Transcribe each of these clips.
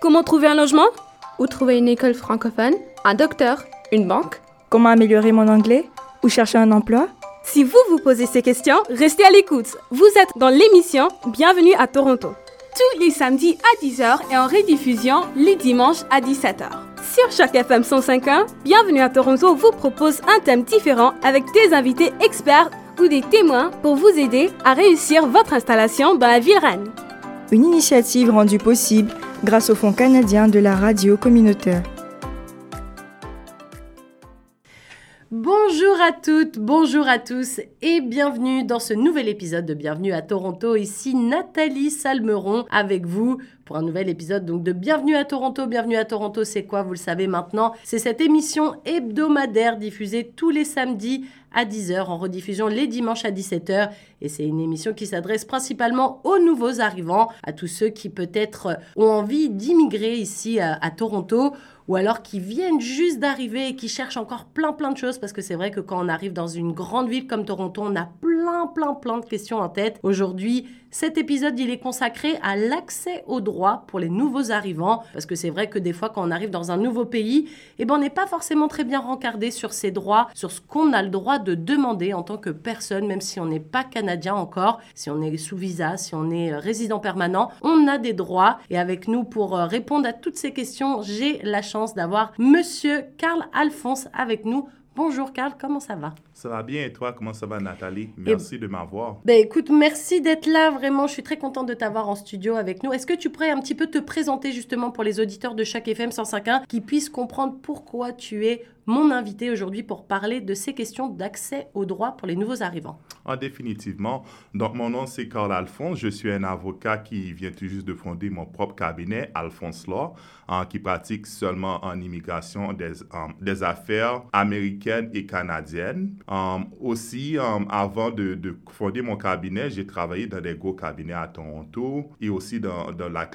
Comment trouver un logement? Où trouver une école francophone Un docteur Une banque Comment améliorer mon anglais? Ou chercher un emploi? Si vous vous posez ces questions, restez à l'écoute. Vous êtes dans l'émission Bienvenue à Toronto. Tous les samedis à 10h et en rediffusion les dimanches à 17h. Sur chaque FM 105.1, Bienvenue à Toronto vous propose un thème différent avec des invités experts ou des témoins pour vous aider à réussir votre installation dans la ville reine. Une initiative rendue possible grâce au Fonds canadien de la radio communautaire. Bonjour à toutes, bonjour à tous et bienvenue dans ce nouvel épisode de Bienvenue à Toronto. Ici Nathalie Salmeron avec vous pour un nouvel épisode donc de Bienvenue à Toronto. Bienvenue à Toronto, c'est quoi Vous le savez maintenant, c'est cette émission hebdomadaire diffusée tous les samedis à 10h en rediffusion les dimanches à 17h et c'est une émission qui s'adresse principalement aux nouveaux arrivants, à tous ceux qui peut-être ont envie d'immigrer ici à, à Toronto ou alors qui viennent juste d'arriver et qui cherchent encore plein plein de choses parce que c'est vrai que quand on arrive dans une grande ville comme Toronto, on a plein plein plein de questions en tête. Aujourd'hui, cet épisode, il est consacré à l'accès aux droits pour les nouveaux arrivants parce que c'est vrai que des fois quand on arrive dans un nouveau pays, eh ben on n'est pas forcément très bien rencardé sur ses droits, sur ce qu'on a le droit de demander en tant que personne même si on n'est pas canadien encore, si on est sous visa, si on est résident permanent, on a des droits et avec nous pour répondre à toutes ces questions, j'ai la chance d'avoir monsieur Carl Alphonse avec nous. Bonjour Carl, comment ça va? Ça va bien et toi, comment ça va Nathalie? Merci de m'avoir. Ben écoute, merci d'être là, vraiment, je suis très contente de t'avoir en studio avec nous. Est-ce que tu pourrais un petit peu te présenter justement pour les auditeurs de chaque FM 105.1 qui puissent comprendre pourquoi tu es mon invité aujourd'hui pour parler de ces questions d'accès aux droits pour les nouveaux arrivants? Ah, définitivement. Donc, mon nom, c'est Carl Alphonse. Je suis un avocat qui vient tout juste de fonder mon propre cabinet, Alphonse Law, hein, qui pratique seulement en immigration des, um, des affaires américaines et canadiennes. Um, aussi, um, avant de, de, fonder mon cabinet, j'ai travaillé dans des gros cabinets à Toronto et aussi dans,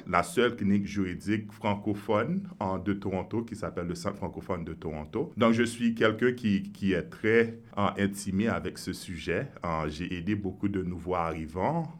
la, seule clinique juridique francophone um, de Toronto qui s'appelle le Centre francophone de Toronto. Donc, je suis quelqu'un qui, est très intimé avec ce sujet. J'ai aidé beaucoup de nouveaux arrivants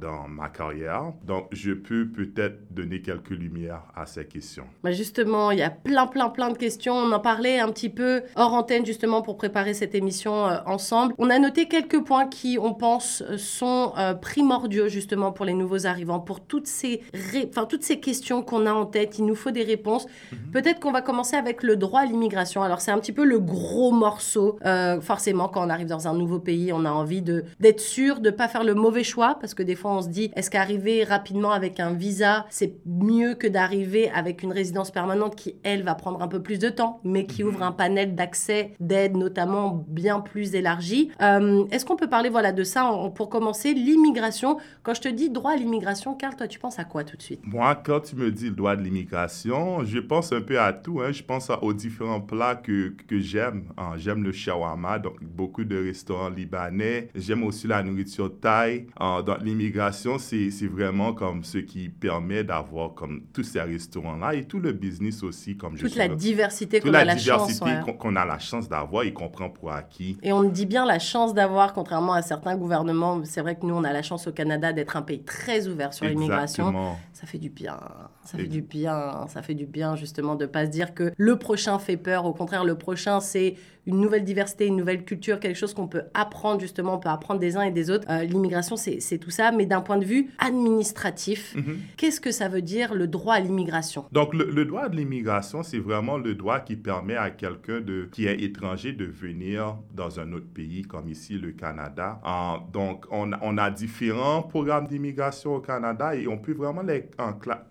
dans ma carrière. Donc, je peux peut-être donner quelques lumières à ces questions. Bah justement, il y a plein, plein, plein de questions. On en parlait un petit peu hors antenne, justement, pour préparer cette émission euh, ensemble. On a noté quelques points qui, on pense, sont euh, primordiaux, justement, pour les nouveaux arrivants. Pour toutes ces, enfin, toutes ces questions qu'on a en tête, il nous faut des réponses. -hmm. Peut-être qu'on va commencer avec le droit à l'immigration. Alors, c'est un petit peu le gros morceau. Euh, forcément, quand on arrive dans un nouveau pays, on a envie d'être sûr de ne pas faire le mauvais choix parce que des fois, on se dit est-ce qu'arriver rapidement avec un visa, c'est mieux que d'arriver avec une résidence permanente qui, elle, va prendre un peu plus de temps, mais qui ouvre un panel d'accès, d'aide notamment bien plus élargi. Euh, est-ce qu'on peut parler voilà, de ça en, pour commencer? L'immigration. Quand je te dis droit à l'immigration, Carl, toi, tu penses à quoi tout de suite? Moi, quand tu me dis le droit de l'immigration, je pense un peu à tout. Hein. Je pense aux différents plats que, que j'aime. Hein. J'aime le shawarma, donc beaucoup de restaurants libanais. J'aime aussi la nourriture thaï. Hein. Donc l'immigration, c'est vraiment comme ce qui permet d'avoir comme tous ces restaurants-là et tout le business aussi. Comme Toute je la diversité qu'on a la chance. Toute la diversité qu'on a la chance d'avoir et qu'on prend pour acquis. Et on dit bien la chance d'avoir, contrairement à certains gouvernements. C'est vrai que nous, on a la chance au Canada d'être un pays très ouvert sur l'immigration. Ça fait du bien. Ça fait et... du bien. Ça fait du bien, justement, de ne pas se dire que le prochain fait peur. Au contraire, le prochain, c'est une nouvelle diversité, une nouvelle culture, quelque chose qu'on peut apprendre justement, on peut apprendre des uns et des autres. Euh, L'immigration, c'est tout ça, mais d'un point de vue administratif, mm -hmm. qu'est-ce que ça veut dire le droit à l'immigration? Donc le, le, droit de l'immigration, c'est vraiment le droit qui permet à quelqu'un qui est étranger de venir dans un autre pays, comme ici le Canada. Euh, donc on, a différents programmes d'immigration au Canada et on peut vraiment les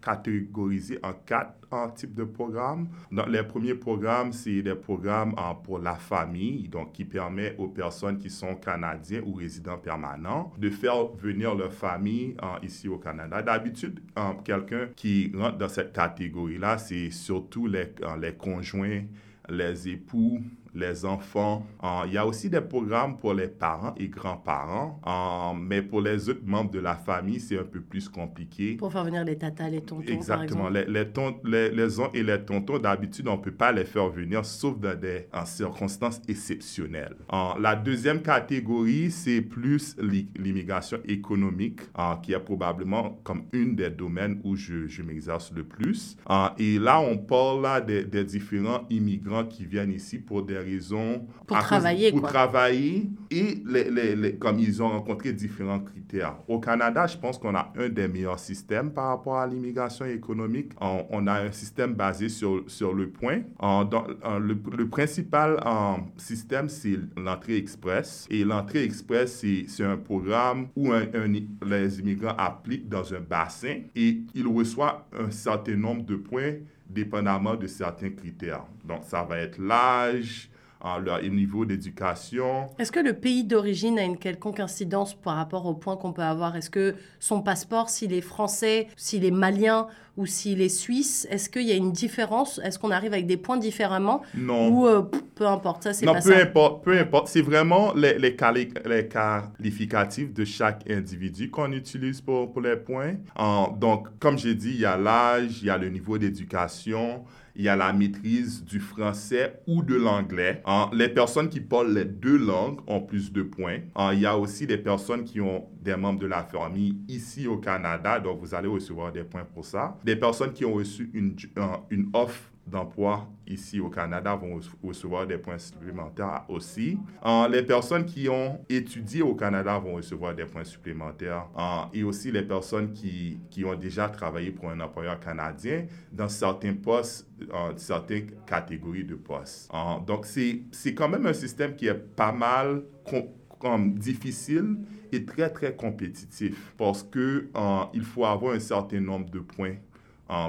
catégoriser en quatre en types de programmes. Dans les premiers programmes, c'est des programmes euh, pour la famille, donc qui permet aux personnes qui sont canadiens ou résidents permanents de faire venir leur famille euh, ici au Canada. D'habitude, quelqu'un qui rentre dans cette catégorie-là, c'est surtout les conjoints, les époux, les enfants. Euh, il y a aussi des programmes pour les parents et grands-parents, euh, mais pour les autres membres de la famille, c'est un peu plus compliqué. Pour faire venir les tatas, les tontons, Exactement. par exemple. Les, les, ton- les, les oncles et les tontons, d'habitude, on ne peut pas les faire venir, sauf dans des en circonstances exceptionnelles. Euh, la deuxième catégorie, c'est plus l'i- l'immigration économique, qui est probablement comme une des domaines où je, je m'exerce le plus. Et là, on parle là des, des différents immigrants qui viennent ici pour des raisons... Pour cause- travailler, Pour quoi. travailler et les, les- les- comme ils ont rencontré différents critères. Au Canada, je pense qu'on a un des meilleurs systèmes par rapport à l'immigration économique. On, on a un système basé sur, sur le point. En- dans- en- le, le principal en, système, c'est l'entrée express. Et l'entrée express, c'est c'est un programme où un- un- les immigrants appliquent dans un bassin et ils reçoivent un certain nombre de points dépendamment de certains critères. Donc, ça va être l'âge, euh, leur niveau d'éducation. Est-ce que le pays d'origine a une quelconque incidence par rapport au point qu'on peut avoir? Est-ce que son passeport, s'il est français, s'il est malien ou s'il est suisse, est-ce qu'il y a une différence? Est-ce qu'on arrive avec des points différemment? Non. Ou euh, peu importe, ça c'est non, pas peu ça. importe, peu importe. C'est vraiment les, les, quali- les qualificatifs de chaque individu qu'on utilise pour, pour les points. Donc, comme j'ai dit, il y a l'âge, il y a le niveau d'éducation, il y a la maîtrise du français ou de l'anglais. Les personnes qui parlent les deux langues ont plus de points. Il y a aussi des personnes qui ont des membres de la famille ici au Canada, donc vous allez recevoir des points pour ça. Des personnes qui ont reçu une, une offre d'emploi ici au Canada vont rece- recevoir des points supplémentaires aussi. Les personnes qui ont étudié au Canada vont recevoir des points supplémentaires. Et aussi les personnes qui, qui ont déjà travaillé pour un employeur canadien dans certains postes, euh, certaines catégories de postes. Donc, c'est quand même un système qui est pas mal com- comme difficile et très, très compétitif parce que il faut avoir un certain nombre de points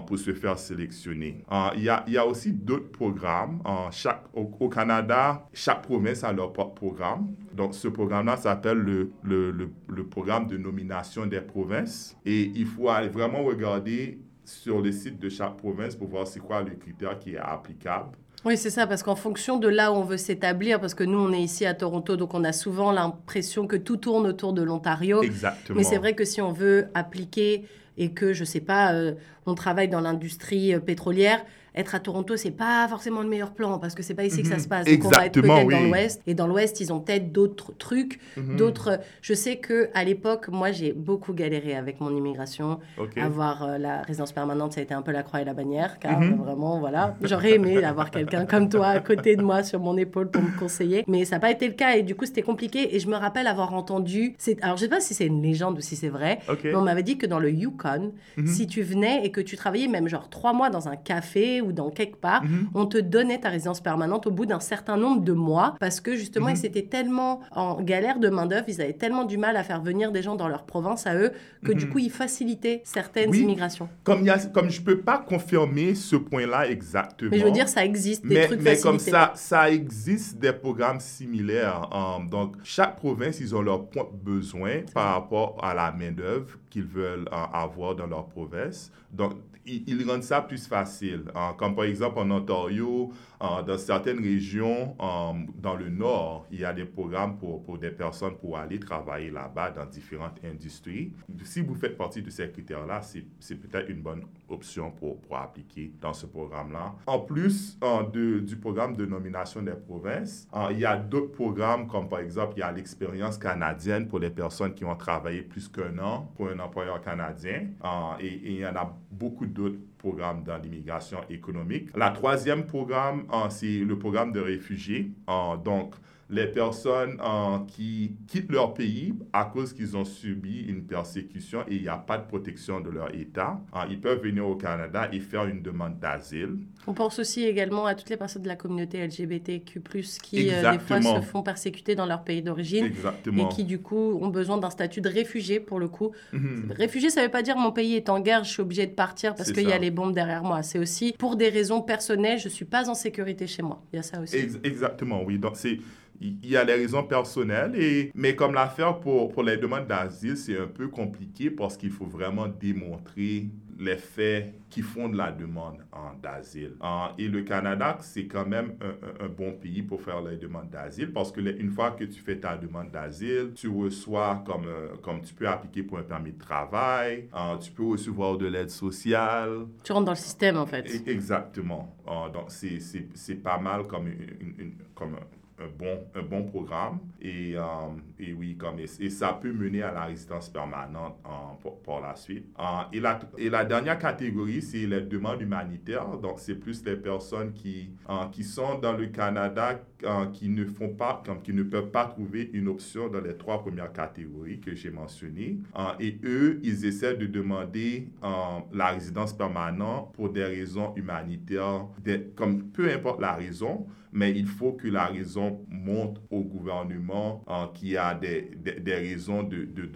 pour se faire sélectionner. Euh, Il y, a, il y a aussi d'autres programmes. Chaque, au, au Canada, chaque province a leur propre programme. Donc, ce programme-là s'appelle le, le, le, le programme de nomination des provinces. Et il faut aller vraiment regarder sur le site de chaque province pour voir c'est quoi le critère qui est applicable. Oui, c'est ça, parce qu'en fonction de là où on veut s'établir, parce que nous, on est ici à Toronto, donc on a souvent l'impression que tout tourne autour de l'Ontario. Exactement. Mais c'est vrai que si on veut appliquer et que, je sais pas, euh, on travaille dans l'industrie euh, pétrolière, être à Toronto, c'est pas forcément le meilleur plan parce que c'est pas ici que ça Mhm. se passe. Donc on va être peut-être dans oui. l'Ouest. Et dans l'Ouest, ils ont peut-être d'autres trucs, Mhm. d'autres. Je sais que à l'époque, moi, j'ai beaucoup galéré avec mon immigration. Avoir euh, la résidence permanente, ça a été un peu la croix et la bannière, car Mhm. euh, vraiment, voilà. J'aurais aimé avoir quelqu'un comme toi à côté de moi sur mon épaule pour me conseiller, mais ça n'a pas été le cas et du coup, c'était compliqué. Et je me rappelle avoir entendu. Alors, je sais pas si c'est une légende ou si c'est vrai, mais on m'avait dit que dans le Yukon, Mhm. si tu venais et que tu travaillais même genre trois mois dans un café ou dans quelque part, Mhm. on te donnait ta résidence permanente au bout d'un certain nombre de mois parce que justement, Mhm. ils étaient tellement en galère de main-d'œuvre, ils avaient tellement du mal à faire venir des gens dans leur province à eux que du Mhm. coup, ils facilitaient certaines Oui. immigrations. Comme, il y a, comme je ne peux pas confirmer ce point-là exactement. Mais je veux dire, ça existe, des mais, trucs mais comme ça, ça existe des programmes similaires. Um, donc, chaque province, ils ont leurs points de besoin par rapport à la main-d'œuvre qu'ils veulent euh, avoir dans leur province. Donc, ils, rendent ça plus facile. Comme par exemple en Ontario, dans certaines régions, dans le nord, il y a des programmes pour, pour des personnes pour aller travailler là-bas dans différentes industries. Si vous faites partie de ces critères-là, c'est peut-être une bonne option pour, appliquer dans ce programme-là. En plus de- du programme de nomination des provinces, il y a d'autres programmes comme par exemple, il y a l'expérience canadienne pour les personnes qui ont travaillé plus qu'un an pour un employeur canadien. Et, il y en a beaucoup d'autres programmes dans l'immigration économique. La troisième programme, c'est le programme de réfugiés. Donc, les personnes euh, qui quittent leur pays à cause qu'ils ont subi une persécution et il n'y a pas de protection de leur État, euh, ils peuvent venir au Canada et faire une demande d'asile. On pense aussi également à toutes les personnes de la communauté LGBTQ+, qui euh, des fois se font persécuter dans leur pays d'origine. Et qui du coup ont besoin d'un statut de réfugié pour le coup. Mhm. Réfugié, ça veut pas dire mon pays est en guerre, je suis obligé de partir parce qu'il y a les bombes derrière moi. C'est aussi pour des raisons personnelles, je suis pas en sécurité chez moi. Il y a ça aussi. Ex- exactement, oui. Donc, c'est il y a les raisons personnelles, et, mais comme l'affaire pour, pour les demandes d'asile, c'est un peu compliqué parce qu'il faut vraiment démontrer les faits qui font de la demande d'asile. et le Canada, c'est quand même un, bon pays pour faire les demandes d'asile parce que une fois que tu fais ta demande d'asile, tu reçois comme, comme tu peux appliquer pour un permis de travail, tu peux recevoir de l'aide sociale. Tu rentres dans le système en fait. E, exactement. donc c'est pas mal comme, une, comme un bon, un bon programme. Et, euh, et oui, comme, et, ça peut mener à la résidence permanente euh, pour, la suite. Euh, et, la, et la dernière catégorie, c'est les demandes humanitaires. Donc, c'est plus les personnes qui, qui sont dans le Canada, qui ne font pas, qui ne peuvent pas trouver une option dans les trois premières catégories que j'ai mentionnées. et eux, ils essaient de demander la résidence permanente pour des raisons humanitaires, comme peu importe la raison, mais il faut que la raison montre au gouvernement y a des, des, raisons de, de,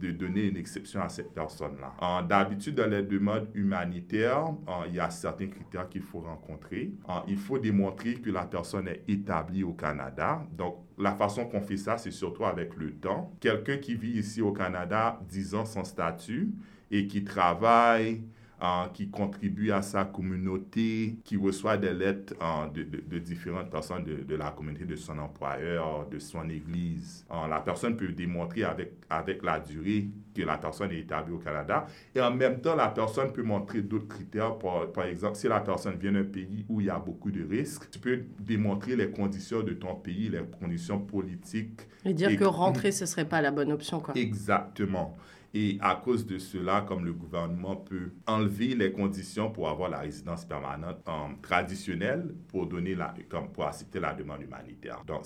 de, donner une exception à cette personne-là. D'habitude, dans les demandes humanitaires, il y a certains critères qu'il faut rencontrer. il faut démontrer que la personne est établie au Canada. Donc, la façon qu'on fait ça, c'est surtout avec le temps. Quelqu'un qui vit ici au Canada, 10 ans sans statut et qui travaille qui contribue à sa communauté, qui reçoit des lettres de, de, différentes personnes de, de, la communauté, de son employeur, de son église. la personne peut démontrer avec, avec la durée que la personne est établie au Canada. Et en même temps, la personne peut montrer d'autres critères. Par, par exemple, si la personne vient d'un pays où il y a beaucoup de risques, tu peux démontrer les conditions de ton pays, les conditions politiques. Et dire que rentrer, ce ne serait pas la bonne option. Quoi. Exactement. Et à cause de cela, comme le gouvernement peut enlever les conditions pour avoir la résidence permanente euh, traditionnelle pour donner la, comme pour accepter la demande humanitaire. Donc,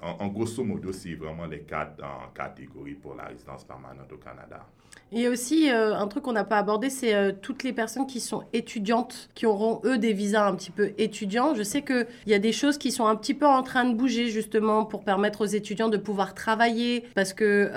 en, grosso modo, c'est vraiment les quatre euh, catégories pour la résidence permanente au Canada. Et aussi, euh, un truc qu'on n'a pas abordé, c'est toutes les personnes qui sont étudiantes, qui auront, eux, des visas un petit peu étudiants. Je sais qu'il y a des choses qui sont un petit peu en train de bouger, justement, pour permettre aux étudiants de pouvoir travailler. Parce que,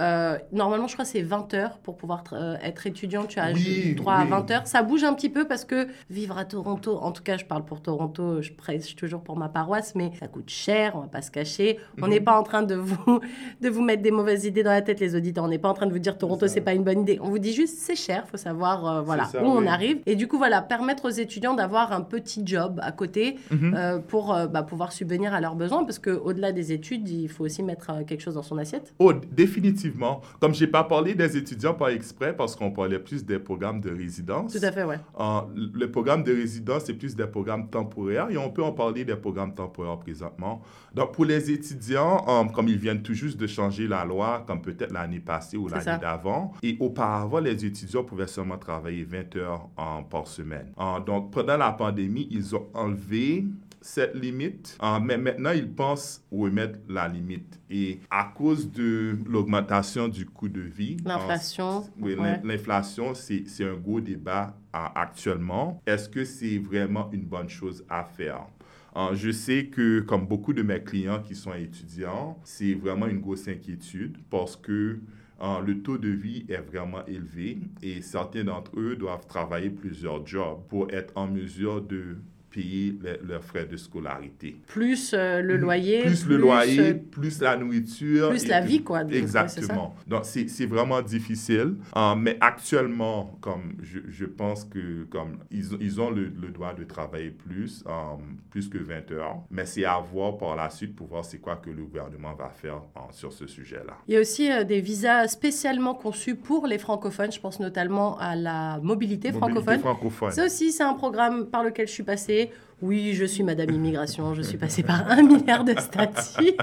normalement, je crois c'est 20 heures pour pouvoir être étudiant. Tu as droit à 20 heures. Ça bouge un petit peu parce que vivre à Toronto, en tout cas, je parle pour Toronto, je prêche toujours pour ma paroisse, mais ça coûte cher, on va pas se cacher. On mhm. n'est pas en train de vous, de vous mettre des mauvaises idées dans la tête, les auditeurs. On n'est pas en train de vous dire Toronto, c'est pas une bonne idée on vous dit juste c'est cher, faut savoir euh, voilà où on arrive. Et du coup voilà, permettre aux étudiants d'avoir un petit job à côté mhm. euh, pour euh, bah, pouvoir subvenir à leurs besoins, parce que au-delà des études, il faut aussi mettre quelque chose dans son assiette. Oh, définitivement. Comme j'ai pas parlé des étudiants par exprès, parce qu'on parlait plus des programmes de résidence. Tout à fait, ouais. le programme de résidence, c'est plus des programmes temporaires, et on peut en parler des programmes temporaires présentement. Donc pour les étudiants, comme ils viennent tout juste de changer la loi, comme peut-être l'année passée ou l'année d'avant, et auparavant avant, les étudiants pouvaient seulement travailler 20 heures par semaine. Donc, pendant la pandémie, ils ont enlevé cette limite, ah, mais maintenant, ils pensent remettre la limite. Et à cause de l'augmentation du coût de vie, ah, l'inflation, oui, l'inflation, c'est un gros débat actuellement. Est-ce que c'est vraiment une bonne chose à faire? je sais que, comme beaucoup de mes clients qui sont étudiants, c'est vraiment une grosse inquiétude parce que Hein, le taux de vie est vraiment élevé et certains d'entre eux doivent travailler plusieurs jobs pour être en mesure de payer leurs frais de scolarité. Plus euh, le loyer. Plus, le loyer, euh, plus la nourriture. Plus la vie, quoi. Exactement. Donc, c'est vraiment difficile. Euh, mais actuellement, comme je, je, pense que comme ils, ils ont le, droit de travailler plus, plus que 20 heures. Mais c'est à voir par la suite pour voir c'est quoi que le gouvernement va faire sur ce sujet-là. Il y a aussi des visas spécialement conçus pour les francophones. Je pense notamment à la mobilité, mobilité francophone. francophone. Ça aussi, c'est un programme par lequel je suis passée oui, je suis Madame Immigration, je suis passée par un milliard de statuts.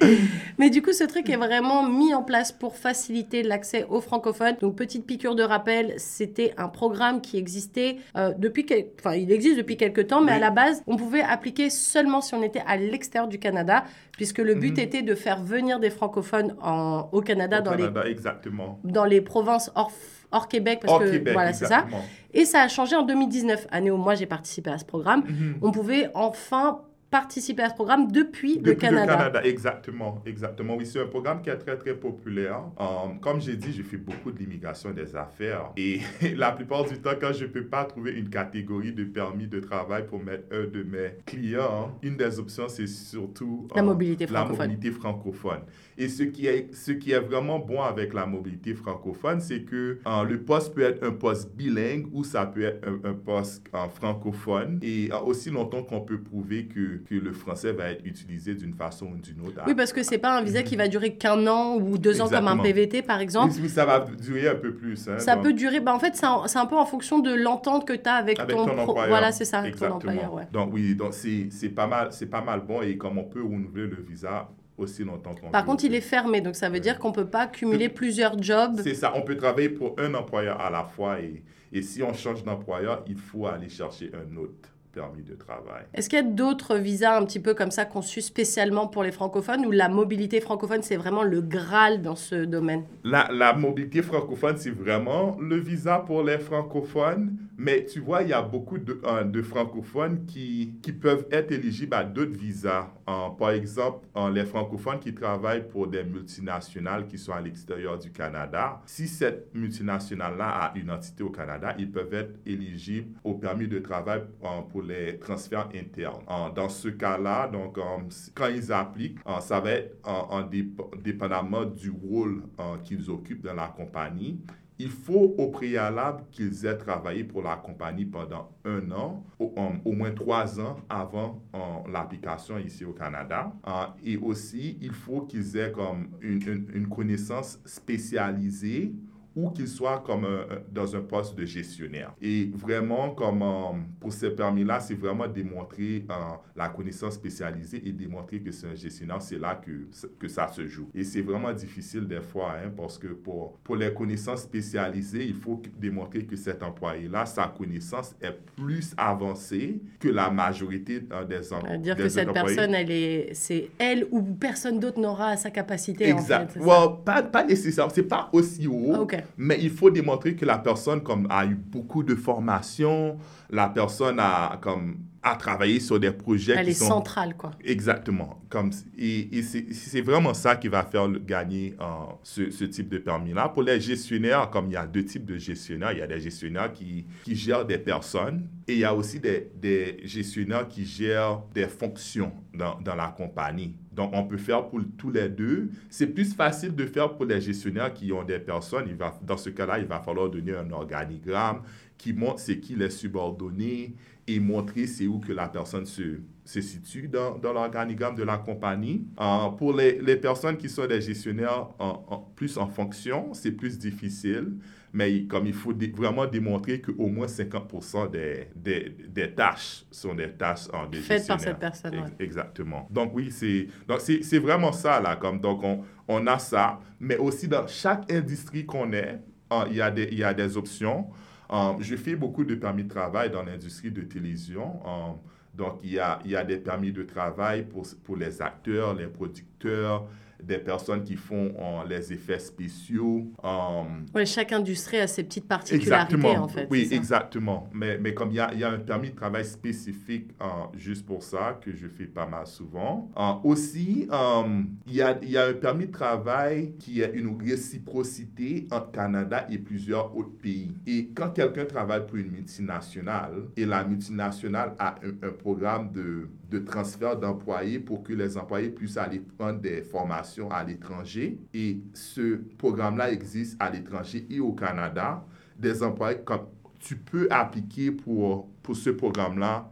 Mais du coup, ce truc est vraiment mis en place pour faciliter l'accès aux francophones. Donc, petite piqûre de rappel, c'était un programme qui existait euh, depuis, enfin, il existe depuis quelques temps, mais à la base, on pouvait appliquer seulement si on était à l'extérieur du Canada, puisque le but mhm. était de faire venir des francophones en, au Canada, dans, les, exactement. dans les provinces hors hors Québec, parce que voilà, c'est ça. Et ça a changé en 2019, année où moi j'ai participé à ce programme. Mhm. On pouvait enfin participer à ce programme depuis, le Canada. le Canada, exactement, exactement. Oui, c'est un programme qui est très, très populaire. Um, comme j'ai dit, je fais beaucoup de l'immigration des affaires. Et la plupart du temps, quand je ne peux pas trouver une catégorie de permis de travail pour mettre un de mes clients, une des options, c'est surtout la, la mobilité francophone. Et ce qui est, ce qui est vraiment bon avec la mobilité francophone, c'est que euh, le poste peut être un poste bilingue ou ça peut être un, poste euh, francophone. Et euh, aussi longtemps qu'on peut prouver que, que, le français va être utilisé d'une façon ou d'une autre. Oui, parce que c'est pas un visa qui va durer qu'un an ou deux ans comme un PVT, par exemple. Oui, ça va durer un peu plus. Hein, ça peut durer. Bah, en fait, c'est un, un, peu en fonction de l'entente que tu as avec, ton, employeur. Voilà, c'est ça, Exactement. ton employeur. Ouais. Donc, oui, donc c'est pas, mal, pas mal bon. Et comme on peut renouveler le visa aussi longtemps qu'on Par contre, il est fermé, donc ça veut dire qu'on ne peut pas cumuler plusieurs jobs. C'est ça, on peut travailler pour un employeur à la fois et, et si on change d'employeur, il faut aller chercher un autre permis de travail. Est-ce qu'il y a d'autres visas un petit peu comme ça conçus spécialement pour les francophones ou la mobilité francophone, c'est vraiment le Graal dans ce domaine? La, la mobilité francophone, c'est vraiment le visa pour les francophones, mais tu vois, il y a beaucoup de, euh, de francophones qui, qui, peuvent être éligibles à d'autres visas. Par exemple, les francophones qui travaillent pour des multinationales qui sont à l'extérieur du Canada, si cette multinationale-là a une entité au Canada, ils peuvent être éligibles au permis de travail pour les transferts internes. dans ce cas-là, donc, quand ils appliquent, ça va être en, dépendamment du rôle qu'ils occupent dans la compagnie il faut au préalable qu'ils aient travaillé pour la compagnie pendant un an, au, moins trois ans avant l'application ici au Canada. et aussi, il faut qu'ils aient comme une connaissance spécialisée ou qu'il soit comme dans un poste de gestionnaire. Et vraiment, comme euh, pour ces permis-là, c'est vraiment démontrer euh, la connaissance spécialisée et démontrer que c'est un gestionnaire, c'est là que, que ça se joue. Et c'est vraiment difficile des fois, hein, parce que pour, pour les connaissances spécialisées, il faut démontrer que cet employé-là, sa connaissance est plus avancée que la majorité euh, des, employés. dire que cette personne, elle est, c'est elle ou personne d'autre n'aura sa capacité. Exact. En fait, pas, pas nécessairement, c'est pas aussi haut. OK. Mais il faut démontrer que la personne comme, a eu beaucoup de formation, la personne a, comme, a travaillé sur des projets Elle est centrale, quoi. Exactement. Comme, et, c'est vraiment ça qui va faire gagner euh, ce, ce, type de permis-là. Pour les gestionnaires, comme il y a deux types de gestionnaires, il y a des gestionnaires qui, qui gèrent des personnes et il y a aussi des, gestionnaires qui gèrent des fonctions dans, dans la compagnie. Donc, on peut faire pour tous les deux. C'est plus facile de faire pour les gestionnaires qui ont des personnes. Dans ce cas-là, il va falloir donner un organigramme qui montre c'est qui les subordonnés et montrer c'est où que la personne se, se situe dans, dans l'organigramme de la compagnie. Euh, pour les, les, personnes qui sont des gestionnaires plus en fonction, c'est plus difficile, mais comme il faut vraiment démontrer qu'au moins 50% des, des, des, tâches sont des tâches en Faites par cette personne. Exactement. Donc oui, c'est, vraiment ça, là. Comme, donc on, on a ça, mais aussi dans chaque industrie qu'on est, il, y a des, il y a des options. Um, je fais beaucoup de permis de travail dans l'industrie de télévision. Um, donc, il y, a, il y a des permis de travail pour, pour les acteurs, les producteurs, des personnes qui font euh, les effets spéciaux. Um, oui, chaque industrie a ses petites particularités, exactement, en fait. Oui, exactement. Mais, mais comme il y, a, il y, a, un permis de travail spécifique euh, juste pour ça, que je fais pas mal souvent. Euh, aussi, il, y a, il y a un permis de travail qui est une réciprocité entre Canada et plusieurs autres pays. Et quand quelqu'un travaille pour une multinationale et la multinationale a un, un programme de, de transfert d'employés pour que les employés puissent aller prendre des formations à l'étranger et ce programme-là existe à l'étranger et au Canada. Des employés, comme tu peux appliquer pour, pour ce programme-là,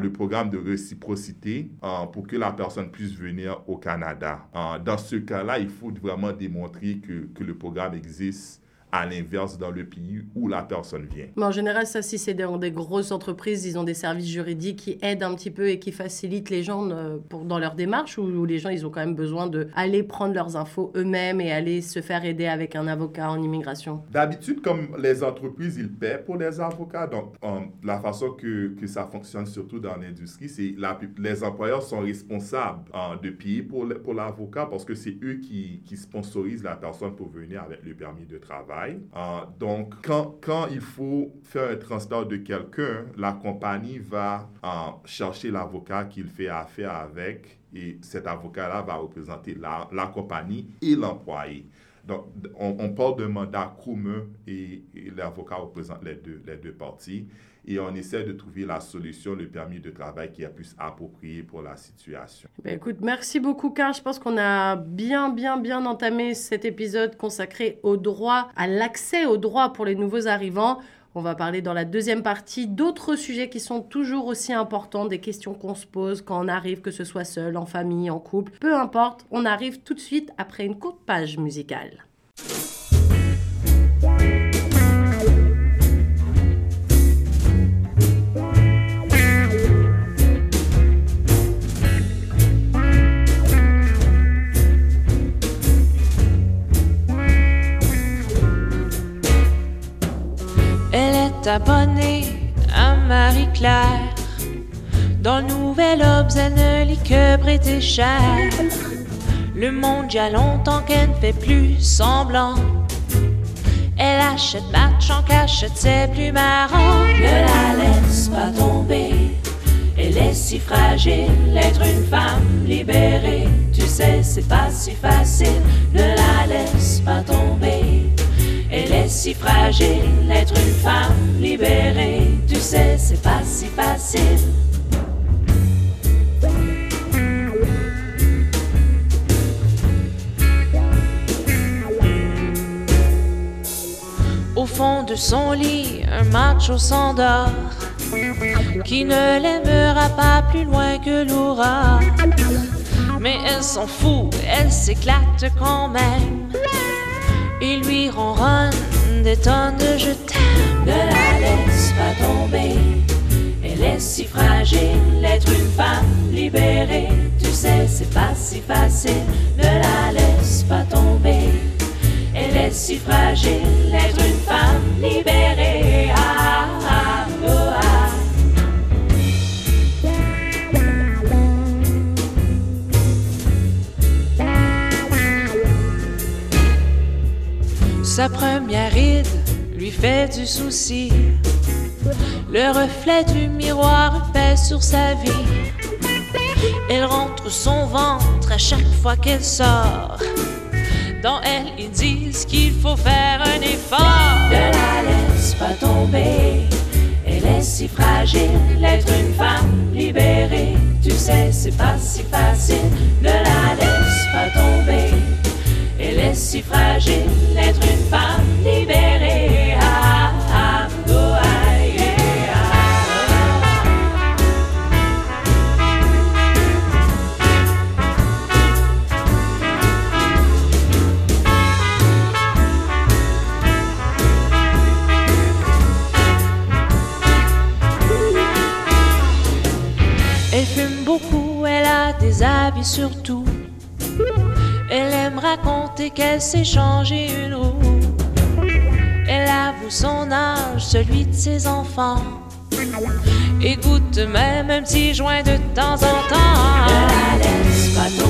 le programme de réciprocité pour que la personne puisse venir au Canada. Dans ce cas-là, il faut vraiment démontrer que, que le programme existe à l'inverse dans le pays où la personne vient. Mais en général, ça, si c'est dans des grosses entreprises, ils ont des services juridiques qui aident un petit peu et qui facilitent les gens euh, pour, dans leur démarche, ou les gens, ils ont quand même besoin d'aller prendre leurs infos eux-mêmes et aller se faire aider avec un avocat en immigration. D'habitude, comme les entreprises, ils paient pour les avocats. Donc, la façon que, que, ça fonctionne, surtout dans l'industrie, c'est les employeurs sont responsables euh, de payer pour, pour l'avocat parce que c'est eux qui, qui sponsorisent la personne pour venir avec le permis de travail. Ah, donc, quand, il faut faire un transfert de quelqu'un, la compagnie va ah, chercher l'avocat qu'il fait affaire avec et cet avocat-là va représenter la, compagnie et l'employé. Donc, on, parle d'un mandat commun et, l'avocat représente les deux parties. Et on essaie de trouver la solution, le permis de travail qui est plus approprié pour la situation. Ben écoute, merci beaucoup, Carl. Je pense qu'on a bien, bien, bien entamé cet épisode consacré au droit, à l'accès au droit pour les nouveaux arrivants. On va parler dans la deuxième partie d'autres sujets qui sont toujours aussi importants, des questions qu'on se pose quand on arrive, que ce soit seul, en famille, en couple, peu importe. On arrive tout de suite après une courte page musicale. Abonnée à Marie-Claire. Dans le Nouvel Obs, elle ne lit que prêter cher. Le monde, y a longtemps qu'elle ne fait plus semblant. Elle achète match en cachette, c'est plus marrant. Ne la laisse pas tomber. Elle est si fragile, être une femme libérée. Tu sais, c'est pas si facile. Ne la laisse pas tomber. Elle est si fragile, être une femme libérée. Tu sais, c'est pas si facile. Au fond de son lit, un macho s'endort qui ne l'aimera pas plus loin que l'aura. Mais elle s'en fout, elle s'éclate quand même. Il lui ronronne des tonnes de je t'aime. Ne la laisse pas tomber. Elle est si fragile, être une femme libérée. Tu sais, c'est pas si facile. Ne la laisse pas tomber. Elle est si fragile, être une femme libérée. Sa première ride lui fait du souci. Le reflet du miroir pèse sur sa vie. Elle rentre son ventre à chaque fois qu'elle sort. Dans elle, ils disent qu'il faut faire un effort. Ne la laisse pas tomber. Elle est si fragile, être une femme libérée. Tu sais, c'est pas si facile. Ne la laisse pas tomber. Elle est si fragile, être une femme libérée. Ah, ah, oh, ah, yeah, Elle fume beaucoup, elle a des habits surtout. Raconter qu'elle s'est changé une roue. Elle avoue son âge, celui de ses enfants. Goûte même un petit joint de temps en temps. Ne la laisse pas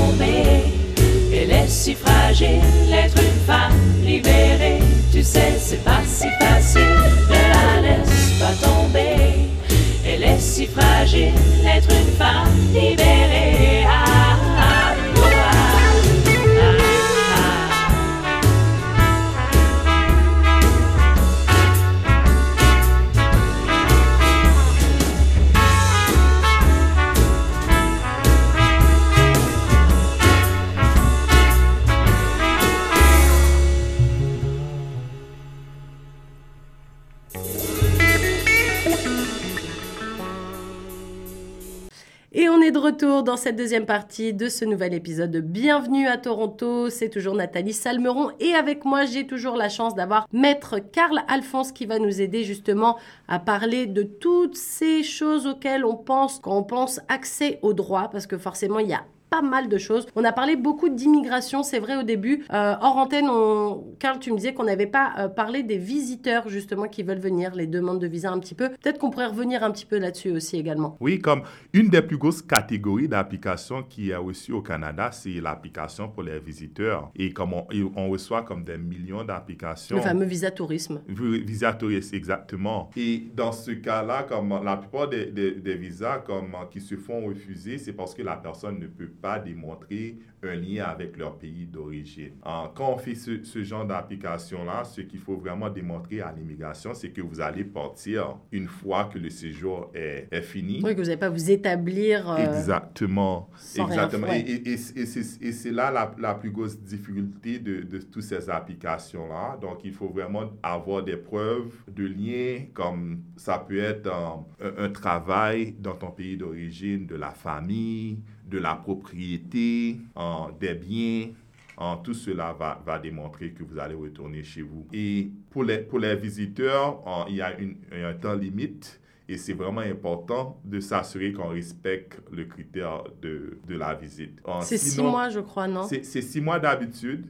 cette deuxième partie de ce nouvel épisode de Bienvenue à Toronto. C'est toujours Nathalie Salmeron et avec moi, j'ai toujours la chance d'avoir Maître Karl Alphonse qui va nous aider justement à parler de toutes ces choses auxquelles on pense quand on pense accès au droit parce que forcément, il y a pas mal de choses. On a parlé beaucoup d'immigration, c'est vrai au début. Euh, hors antenne, on... Carl, tu me disais qu'on n'avait pas euh, parlé des visiteurs justement qui veulent venir, les demandes de visa un petit peu. Peut-être qu'on pourrait revenir un petit peu là-dessus aussi également. Oui, comme une des plus grosses catégories d'applications qu'il y a aussi au Canada, c'est l'application pour les visiteurs. Et comme on, et on reçoit comme des millions d'applications. Le fameux visa tourisme. Vi- Visa touriste, exactement. Et dans ce cas-là, comme la plupart des, des- des visas comme, qui se font refuser, c'est parce que la personne ne peut pas démontrer un lien avec leur pays d'origine. Quand on fait ce, ce genre d'application-là, ce qu'il faut vraiment démontrer à l'immigration, c'est que vous allez partir une fois que le séjour est, est fini. Oui, que vous n'allez pas vous établir. euh, Exactement. sans Exactement. Et, et- et c'est- et là la, la plus grosse difficulté de, de toutes ces applications-là. Donc, il faut vraiment avoir des preuves de lien, comme ça peut être euh, un, un travail dans ton pays d'origine, de la famille, de la propriété, des biens. Tout cela va, va démontrer que vous allez retourner chez vous. Et pour les, pour les visiteurs, il y a une- un temps limite. Et c'est vraiment important de s'assurer qu'on respecte le critère de, de la visite. C'est six mois, je crois, non? c'est six mois d'habitude.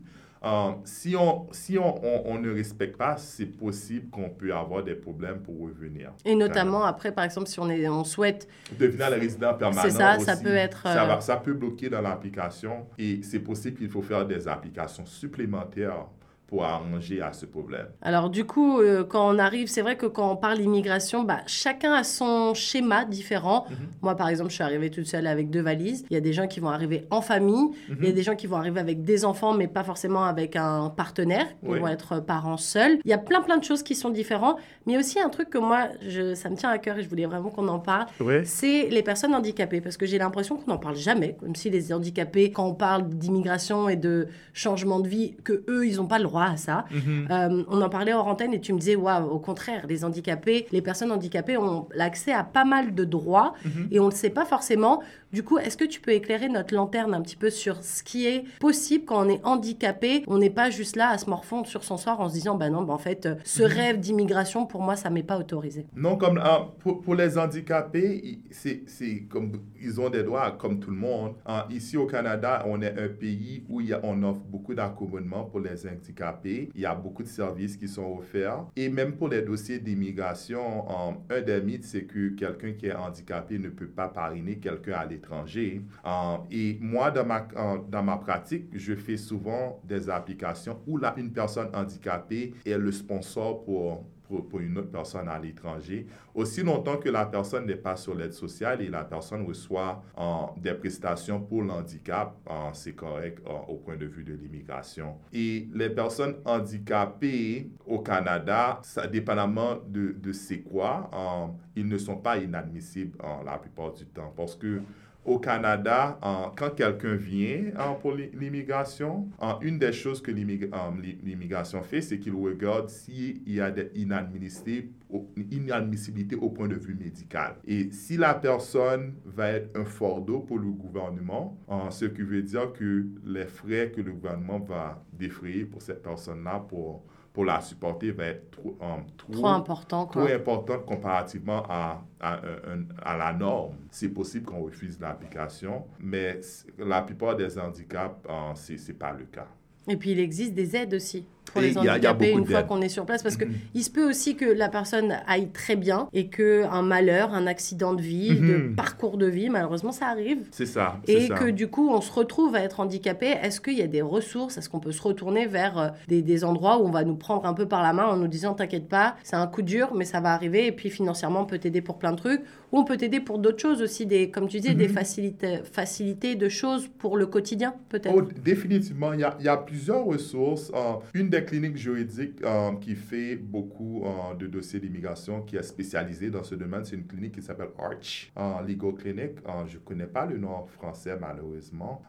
Euh, si on, si on, on- on ne respecte pas, c'est possible qu'on peut avoir des problèmes pour revenir. Et notamment après, par exemple, si on, est, on souhaite Devenir le résident permanent. C'est ça, ça peut être, Ça, euh, va- ça peut bloquer dans l'application et c'est possible qu'il faut faire des applications supplémentaires pour arranger à ce problème. Alors du coup, euh, quand on arrive, c'est vrai que quand on parle immigration, bah, chacun a son schéma différent. Mhm. Moi, par exemple, je suis arrivée toute seule avec deux valises. Il y a des gens qui vont arriver en famille. Mhm. Il y a des gens qui vont arriver avec des enfants, mais pas forcément avec un partenaire. Ils Oui. vont être parents seuls. Il y a plein, plein de choses qui sont différentes. Mais aussi un truc que moi, je, ça me tient à cœur et je voulais vraiment qu'on en parle. Oui. c'est les personnes handicapées. Parce que j'ai l'impression qu'on n'en parle jamais. Comme si les handicapés, quand on parle d'immigration et de changement de vie, que eux, ils n'ont pas le droit à ça. Euh, on en parlait hors antenne et tu me disais, waouh, au contraire, les handicapés, les personnes handicapées ont l'accès à pas mal de droits et on ne le sait pas forcément. Du coup, est-ce que tu peux éclairer notre lanterne un petit peu sur ce qui est possible quand on est handicapé On n'est pas juste là à se morfondre sur son soir en se disant, bah non, bah en fait, euh, ce rêve d'immigration, pour moi, ça m'est pas autorisé. Non, comme ah, pour, pour les handicapés, c'est comme ils ont des droits comme tout le monde. Ah, ici au Canada, on est un pays où il y a- on offre beaucoup d'accommodements pour les handicapés. Il y a beaucoup de services qui sont offerts. Et même pour les dossiers d'immigration, ah, un des mythes, c'est que quelqu'un qui est handicapé ne peut pas parrainer quelqu'un à l'étranger. Ah, et moi, dans ma, dans ma pratique, je fais souvent des applications où là, une personne handicapée est le sponsor pour pour, une autre personne à l'étranger, aussi longtemps que la personne n'est pas sur l'aide sociale et la personne reçoit euh, des prestations pour l'handicap, euh, c'est correct au point de vue de l'immigration. Et les personnes handicapées au Canada, ça dépendamment de, de c'est quoi, ils ne sont pas inadmissibles la plupart du temps parce que au Canada, quand quelqu'un vient pour l'i- l'immigration, une des choses que l'immig- l'i- l'immigration fait, c'est qu'il regarde s'il y a des inadmissibilités inadmissibilité au point de vue médical. Et si la personne va être un fardeau pour le gouvernement, ce qui veut dire que les frais que le gouvernement va défrayer pour cette personne-là pour, pour la supporter va être trop, euh, Trop important, trop important comparativement à, à, un- à la norme. C'est possible qu'on refuse l'application, mais la plupart des handicaps, euh, c'est c'est pas le cas. Et puis il existe des aides aussi pour Et les handicapés une fois qu'on est sur place parce que Mhm. il se peut aussi que la personne aille très bien et que un malheur, un accident de vie, de Mhm. parcours de vie, malheureusement ça arrive. C'est ça. Et ça. que du coup, on se retrouve à être handicapé. Est-ce qu'il y a des ressources? Est-ce qu'on peut se retourner vers euh, des, des endroits où on va nous prendre un peu par la main en nous disant T'inquiète pas, c'est un coup dur, mais ça va arriver. Et puis financièrement, on peut t'aider pour plein de trucs? Ou on peut t'aider pour d'autres choses aussi, des, comme tu disais, des Mhm. facilités, facilités de choses pour le quotidien, peut-être. Oh, définitivement, il y, a, il y a plusieurs ressources. Euh, une des cliniques juridiques euh, qui fait beaucoup euh, de dossiers d'immigration, qui est spécialisée dans ce domaine, c'est une clinique qui s'appelle Arch euh, Legal Clinic. Je ne connais pas le nom français, malheureusement.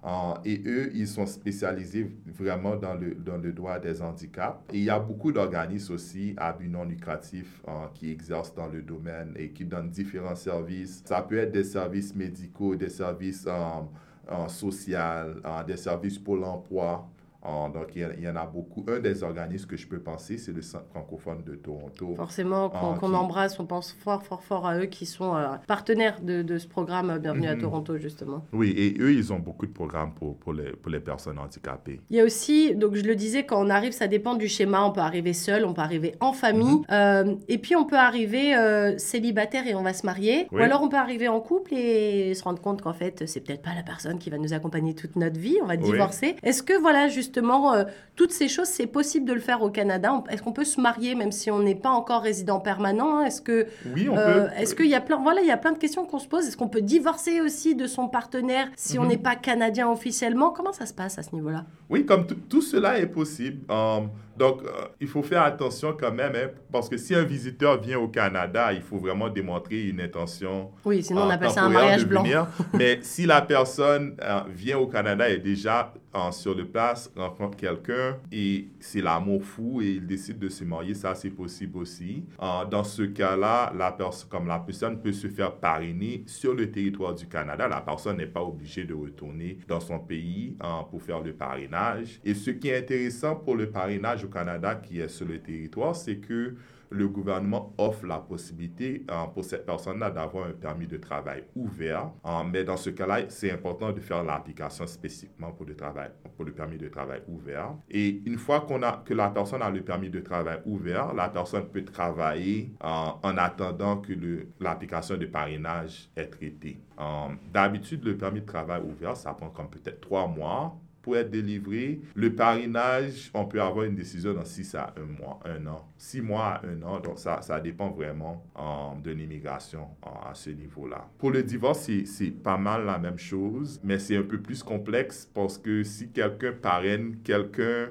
Et eux, ils sont spécialisés vraiment dans le, dans le droit des handicaps. Et il y a beaucoup d'organismes aussi à but non lucratif qui exercent dans le domaine et qui donnent différents services. Ça peut être des services médicaux, des services... euh, euh, social, euh, des services pour l'emploi. Donc, il y, a- il y en a beaucoup. Un des organismes que je peux penser, c'est le Centre francophone de Toronto. Forcément, qu'on Ah, qui- embrasse, on pense fort, fort, fort à eux qui sont euh, partenaires de, de ce programme euh, Bienvenue à Mhm. Toronto, justement. Oui, et eux, ils ont beaucoup de programmes pour, pour, les, pour les personnes handicapées. Il y a aussi, donc je le disais, quand on arrive, ça dépend du schéma. On peut arriver seul, on peut arriver en famille. Mhm. euh, et puis on peut arriver euh, célibataire et on va se marier. Ou alors on peut arriver en couple et se rendre compte qu'en fait, c'est peut-être pas la personne qui va nous accompagner toute notre vie. On va Oui. divorcer. Est-ce que, voilà, justement, justement, euh, toutes ces choses, c'est possible de le faire au Canada. Est-ce qu'on peut se marier même si on n'est pas encore résident permanent Est-ce que Oui, on euh, peut. Est-ce qu'il y a plein, voilà, il y a plein de questions qu'on se pose. Est-ce qu'on peut divorcer aussi de son partenaire si on Mhm. n'est pas canadien officiellement? Comment ça se passe à ce niveau-là? Oui, comme tout- tout cela est possible. Um, donc, euh, il faut faire attention quand même, hein, parce que si un visiteur vient au Canada, il faut vraiment démontrer une intention. Oui, sinon on euh, appelle ça un mariage blanc. venir. Mais si la personne euh, vient au Canada et déjà sur le place, rencontre quelqu'un et c'est l'amour fou et il décide de se marier, ça c'est possible aussi. Dans ce cas-là, la personne, comme la personne peut se faire parrainer sur le territoire du Canada, la personne n'est pas obligée de retourner dans son pays pour faire le parrainage. Et ce qui est intéressant pour le parrainage au Canada qui est sur le territoire, c'est que le gouvernement offre la possibilité euh, pour cette personne-là d'avoir un permis de travail ouvert. Euh, mais dans ce cas-là, c'est important de faire l'application spécifiquement pour le, travail, pour le permis de travail ouvert. Et une fois qu'on a, que la personne a le permis de travail ouvert, la personne peut travailler euh, en attendant que l'application de parrainage est traitée. D'habitude, le permis de travail ouvert, ça prend comme peut-être trois mois pour être délivré. Le parrainage, on peut avoir une décision dans 6 à 1 mois, un an. 6 mois à 1 an, donc ça, ça dépend vraiment euh, de l'immigration euh, à ce niveau-là. Pour le divorce, c'est pas mal la même chose, mais c'est un peu plus complexe parce que si quelqu'un parraine quelqu'un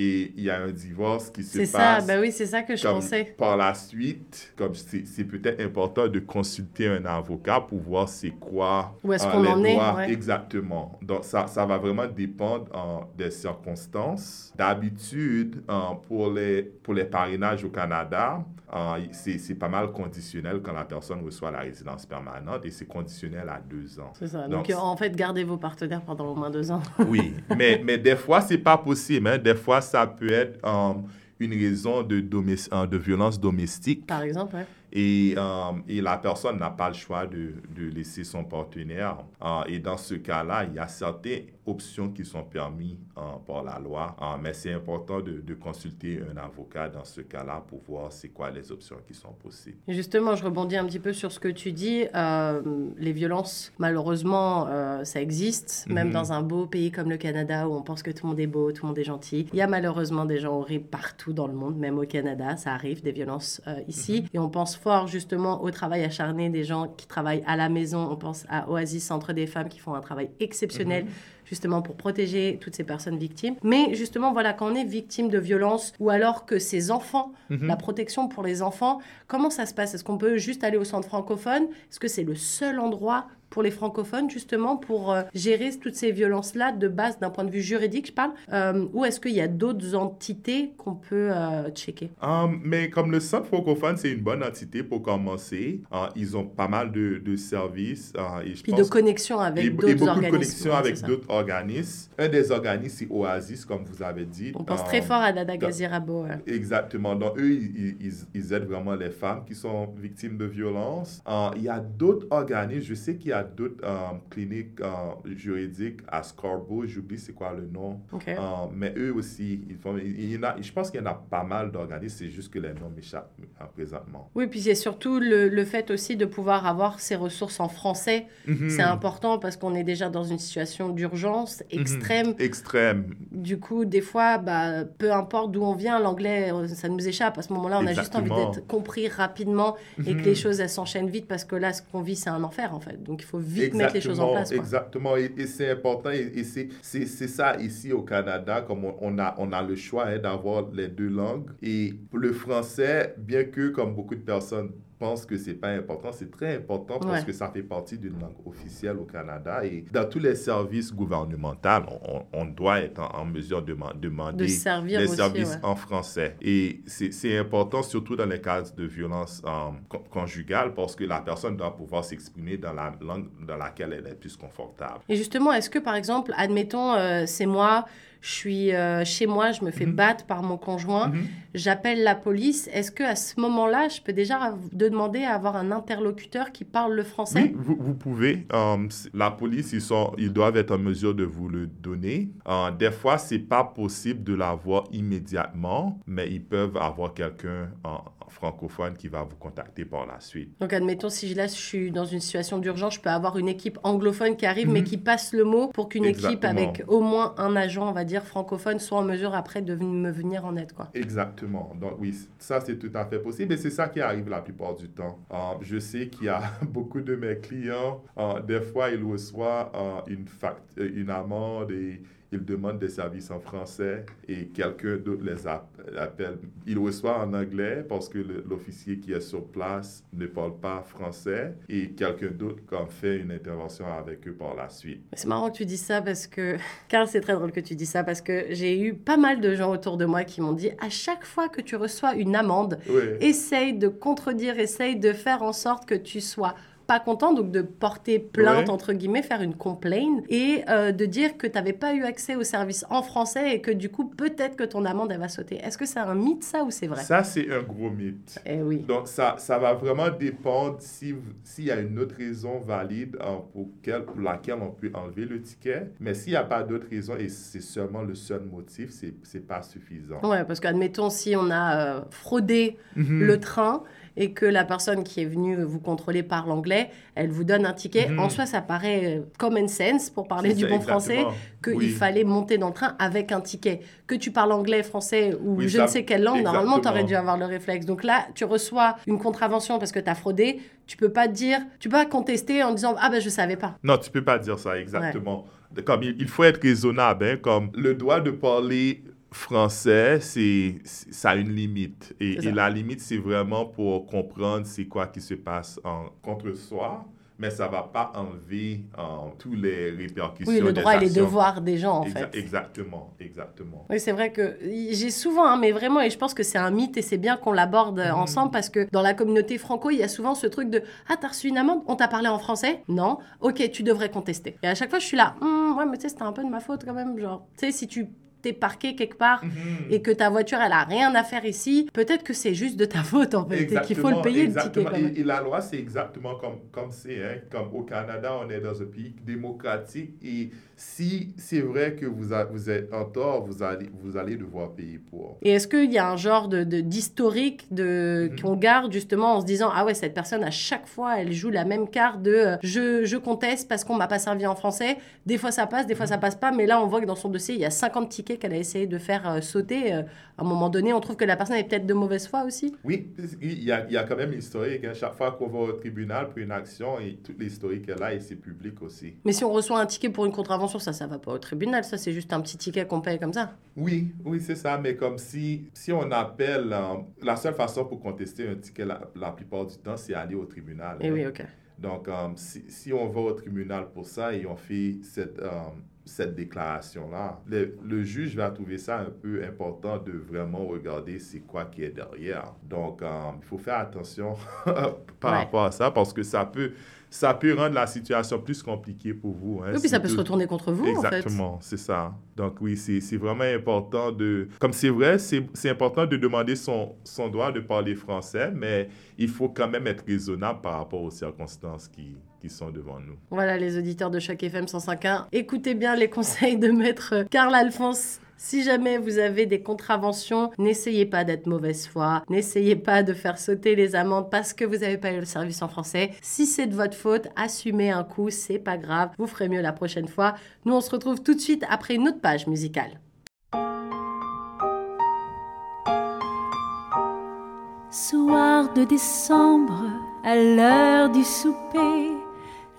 et il y a un divorce qui se C'est ça, passe bah oui, c'est ça que je comme pensais. par la suite, comme c'est c'est peut-être important de consulter un avocat pour voir c'est quoi Où est-ce euh, qu'on les en est, droits ouais. exactement. Donc ça, ça va vraiment dépendre euh, des circonstances. D'habitude, euh, pour les pour les parrainages au Canada, c'est c'est pas mal conditionnel quand la personne reçoit la résidence permanente et c'est conditionnel à deux ans. C'est ça. Donc, Donc, en fait, gardez vos partenaires pendant au moins deux ans. oui, mais, mais des fois, c'est pas possible. hein. Des fois, ça peut être euh, une raison de, euh, de violence domestique Par exemple, ouais. et, euh, et la personne n'a pas le choix de, de laisser son partenaire. Et dans ce cas-là, il y a certaines options qui sont permises euh, par la loi, Euh, mais c'est important de, de consulter un avocat dans ce cas-là pour voir c'est quoi les options qui sont possibles. Justement, je rebondis un petit peu sur ce que tu dis. Euh, les violences, malheureusement, euh, ça existe, même Mhm. dans un beau pays comme le Canada où on pense que tout le monde est beau, tout le monde est gentil. Il y a malheureusement des gens horribles partout dans le monde, même au Canada, ça arrive, des violences euh, ici. Et on pense fort justement au travail acharné des gens qui travaillent à la maison. On pense à Oasis Centre des femmes qui font un travail exceptionnel justement pour protéger toutes ces personnes victimes. Mais justement, voilà, quand on est victime de violence ou alors que ces enfants, la protection pour les enfants, comment ça se passe? Est-ce qu'on peut juste aller au centre francophone? Est-ce que c'est le seul endroit pour les francophones justement pour euh, gérer toutes ces violences-là de base d'un point de vue juridique, je parle Euh, Ou est-ce qu'il y a d'autres entités qu'on peut euh, checker? Um, mais comme le Centre francophone, c'est une bonne entité pour commencer. Uh, ils ont pas mal de, de services. uh, et je Puis pense de connexion avec et, et d'autres beaucoup de organismes. connexions Ouais, avec d'autres organismes. Un des organismes, c'est Oasis, comme vous avez dit. On pense Um, très fort à Dada Gazirabo. Exactement. Donc, eux, ils, ils- ils aident vraiment les femmes qui sont victimes de violences. Il y a d'autres organismes. Je sais qu'il y a d'autres euh, cliniques euh, juridiques à Scarborough. J'oublie c'est quoi le nom. Euh, mais eux aussi, ils font, il y en a, je pense qu'il y en a pas mal d'organismes. C'est juste que les noms m'échappent présentement. Oui, puis c'est surtout le, le fait aussi de pouvoir avoir ces ressources en français. Mhm. C'est important parce qu'on est déjà dans une situation d'urgence Mhm. extrême. Extrême. Du coup, des fois, bah, peu importe d'où on vient, l'anglais, ça nous échappe. À ce moment-là, on a juste envie d'être compris rapidement et que Mhm. les choses, elles s'enchaînent vite parce que là, ce qu'on vit, c'est un enfer, en fait. Donc, il faut vite mettre les choses en place. quoi. Exactement, et, et c'est important, et, et c'est ça ici au Canada, comme on, on a, on a le choix hein, d'avoir les deux langues. Et le français, bien que comme beaucoup de personnes pensent que c'est pas important, c'est très important parce que ça fait partie d'une langue officielle au Canada. Et dans tous les services gouvernementaux, on, on doit être en, en mesure de man- demander De servir les aussi, services ouais. en français. Et c'est important, surtout dans les cas de violence euh, con- conjugale, parce que la personne doit pouvoir s'exprimer dans la langue dans laquelle elle est plus confortable. Et justement, est-ce que, par exemple, admettons, euh, c'est moi, je suis euh, chez moi, je me fais Mhm. battre par mon conjoint, Mhm. j'appelle la police. Est-ce que à ce moment-là, je peux déjà demander à avoir un interlocuteur qui parle le français? Oui, vous, vous pouvez. euh, la police, ils, sont, ils doivent être en mesure de vous le donner. Euh, des fois, c'est pas possible de l'avoir immédiatement, mais ils peuvent avoir quelqu'un en, francophone qui va vous contacter par la suite. Donc, admettons, si là, je suis dans une situation d'urgence, je peux avoir une équipe anglophone qui arrive, mais qui passe le mot pour qu'une équipe Mhm. Avec au moins un agent, on va dire, francophone, soit en mesure après de me venir en aide, quoi. Exactement. Donc oui, ça c'est tout à fait possible et c'est ça qui arrive la plupart du temps. Euh, je sais qu'il y a beaucoup de mes clients, euh, des fois ils reçoivent euh, une, fact- une amende et ils demandent des services en français et quelqu'un d'autre les app- appelle. Ils reçoivent en anglais parce que l'officier qui est sur place ne parle pas français et quelqu'un d'autre comme fait une intervention avec eux par la suite. C'est marrant que tu dis ça parce que. Car c'est très drôle que tu dis ça parce que j'ai eu pas mal de gens autour de moi qui m'ont dit à chaque fois que tu reçois une amende, Oui. essaye de contredire, essaye de faire en sorte que tu sois pas content, donc de porter plainte, Ouais. entre guillemets, faire une complaint, et euh, de dire que tu n'avais pas eu accès au service en français et que du coup, peut-être que ton amende, elle va sauter. Est-ce que c'est un mythe, ça, ou c'est vrai? Ça c'est un gros mythe. Eh oui. Donc, ça, ça va vraiment dépendre si- s'il y a une autre raison valide euh, pour, quelle- pour laquelle on peut enlever le ticket. Mais s'il n'y a pas d'autre raison et c'est seulement le seul motif, c'est c'est pas suffisant. Ouais, parce qu'admettons, si on a euh, fraudé Mhm. le train et que la personne qui est venue vous contrôler parle anglais, elle vous donne un ticket. Mhm. En soi, ça paraît euh, common sense, pour parler du ça, bon français, qu'il Oui. fallait monter dans le train avec un ticket. Que tu parles anglais, français ou Oui, je ça- ne sais quelle langue, normalement, tu aurais dû avoir le réflexe. Donc là, tu reçois une contravention parce que tu as fraudé. Tu peux pas dire, tu peux pas contester en disant Ah ben je savais pas. Non, tu peux pas dire ça exactement. Comme il, il faut être raisonnable. hein, comme le droit de parler français, c'est ça a une limite. Et, la limite, c'est vraiment pour comprendre c'est quoi qui se passe en, contre soi. Mais ça va pas enlever tous les répercussions. Oui, le des droit et les devoirs des gens, en Exa- fait. Exactement, exactement. Oui, c'est vrai que j'ai souvent, hein, mais vraiment, et je pense que c'est un mythe et c'est bien qu'on l'aborde Mhm. ensemble parce que dans la communauté franco, il y a souvent ce truc de Ah, t'as reçu une amende? On t'a parlé en français? Non Ok, tu devrais contester. Et à chaque fois, je suis là Hum, Ouais, mais tu sais, c'était un peu de ma faute quand même. Genre, tu sais, si tu t'es parqué quelque part Mhm. et que ta voiture, elle a rien à faire ici, peut-être que c'est juste de ta faute en fait et qu'il faut le payer le ticket exactement. quand même. Et, et la loi, c'est exactement comme comme c'est. Hein? Comme au Canada, on est dans un pays démocratique et si c'est vrai que vous, a- vous êtes en tort, vous allez, vous allez devoir payer pour. Et est-ce qu'il y a un genre de de- d'historique de, Mhm. qu'on garde justement en se disant ah ouais cette personne à chaque fois elle joue la même carte de euh, je, je conteste parce qu'on m'a pas servi en français des fois ça passe des fois Mhm. ça passe pas mais là on voit que dans son dossier il y a 50 tickets qu'elle a essayé de faire euh, sauter Euh, à un moment donné on trouve que la personne est peut-être de mauvaise foi aussi Oui, il y a, il y a quand même l'historique. Hein? Chaque fois qu'on va au tribunal pour une action, et toute l'historique est là et c'est public aussi. mais si on reçoit un ticket pour une contravention ça ça va pas au tribunal ça c'est juste un petit ticket qu'on paye comme ça Oui, oui, c'est ça. Mais comme si, si on appelle, euh, la seule façon pour contester un ticket la, la plupart du temps, c'est aller au tribunal. et hein. oui ok Donc, si, si on va au tribunal pour ça et on fait cette, cette déclaration-là, le, le juge va trouver ça un peu important de vraiment regarder c'est quoi qui est derrière. Donc, euh, il faut faire attention par Ouais. rapport à ça parce que ça peut, ça peut rendre la situation plus compliquée pour vous. hein. oui puis ça peut se retourner contre vous en fait Exactement, c'est ça. Donc oui, c'est vraiment important de... Comme c'est vrai, c'est c'est important de demander son, son droit de parler français, mais il faut quand même être raisonnable par rapport aux circonstances qui, qui sont devant nous. Voilà les auditeurs de chaque FM 105.1. Écoutez bien les conseils de maître Karl Alphonse. Si jamais vous avez des contraventions, n'essayez pas d'être mauvaise foi, n'essayez pas de faire sauter les amendes parce que vous n'avez pas eu le service en français. Si c'est de votre faute, assumez un coup, c'est pas grave, vous ferez mieux la prochaine fois. Nous on se retrouve tout de suite après une autre page musicale. Soir de décembre, à l'heure du souper,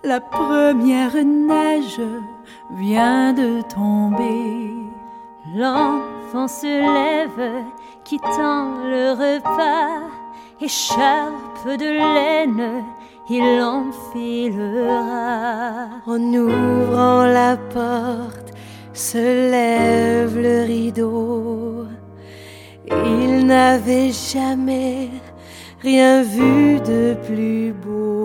la première neige vient de tomber. L'enfant se lève, quittant le repas, écharpe de laine, il enfilera. En ouvrant la porte, se lève le rideau. Il n'avait jamais rien vu de plus beau.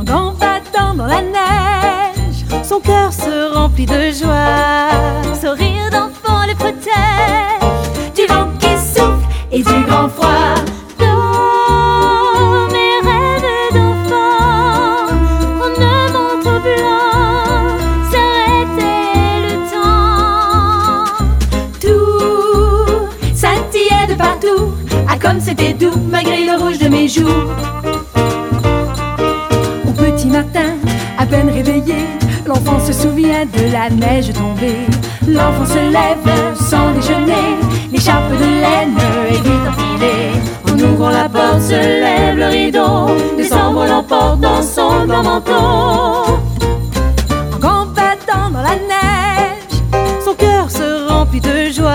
En gambatant dans la neige, son cœur se remplit de joie. Sourire d'enfant le protège Du vent qui souffle et du grand froid. dans mes rêves d'enfant. En un manteau blanc, s'arrêtait le temps. Tout scintillait de comme c'était doux, malgré le rouge de mes joues. Se souvient de la neige tombée. L'enfant se lève sans déjeuner, l'écharpe de laine est vite enfilée. En ouvrant la porte, se lève le rideau, décembre l'emporte dans son grand manteau. En gambadant dans la neige, son cœur se remplit de joie.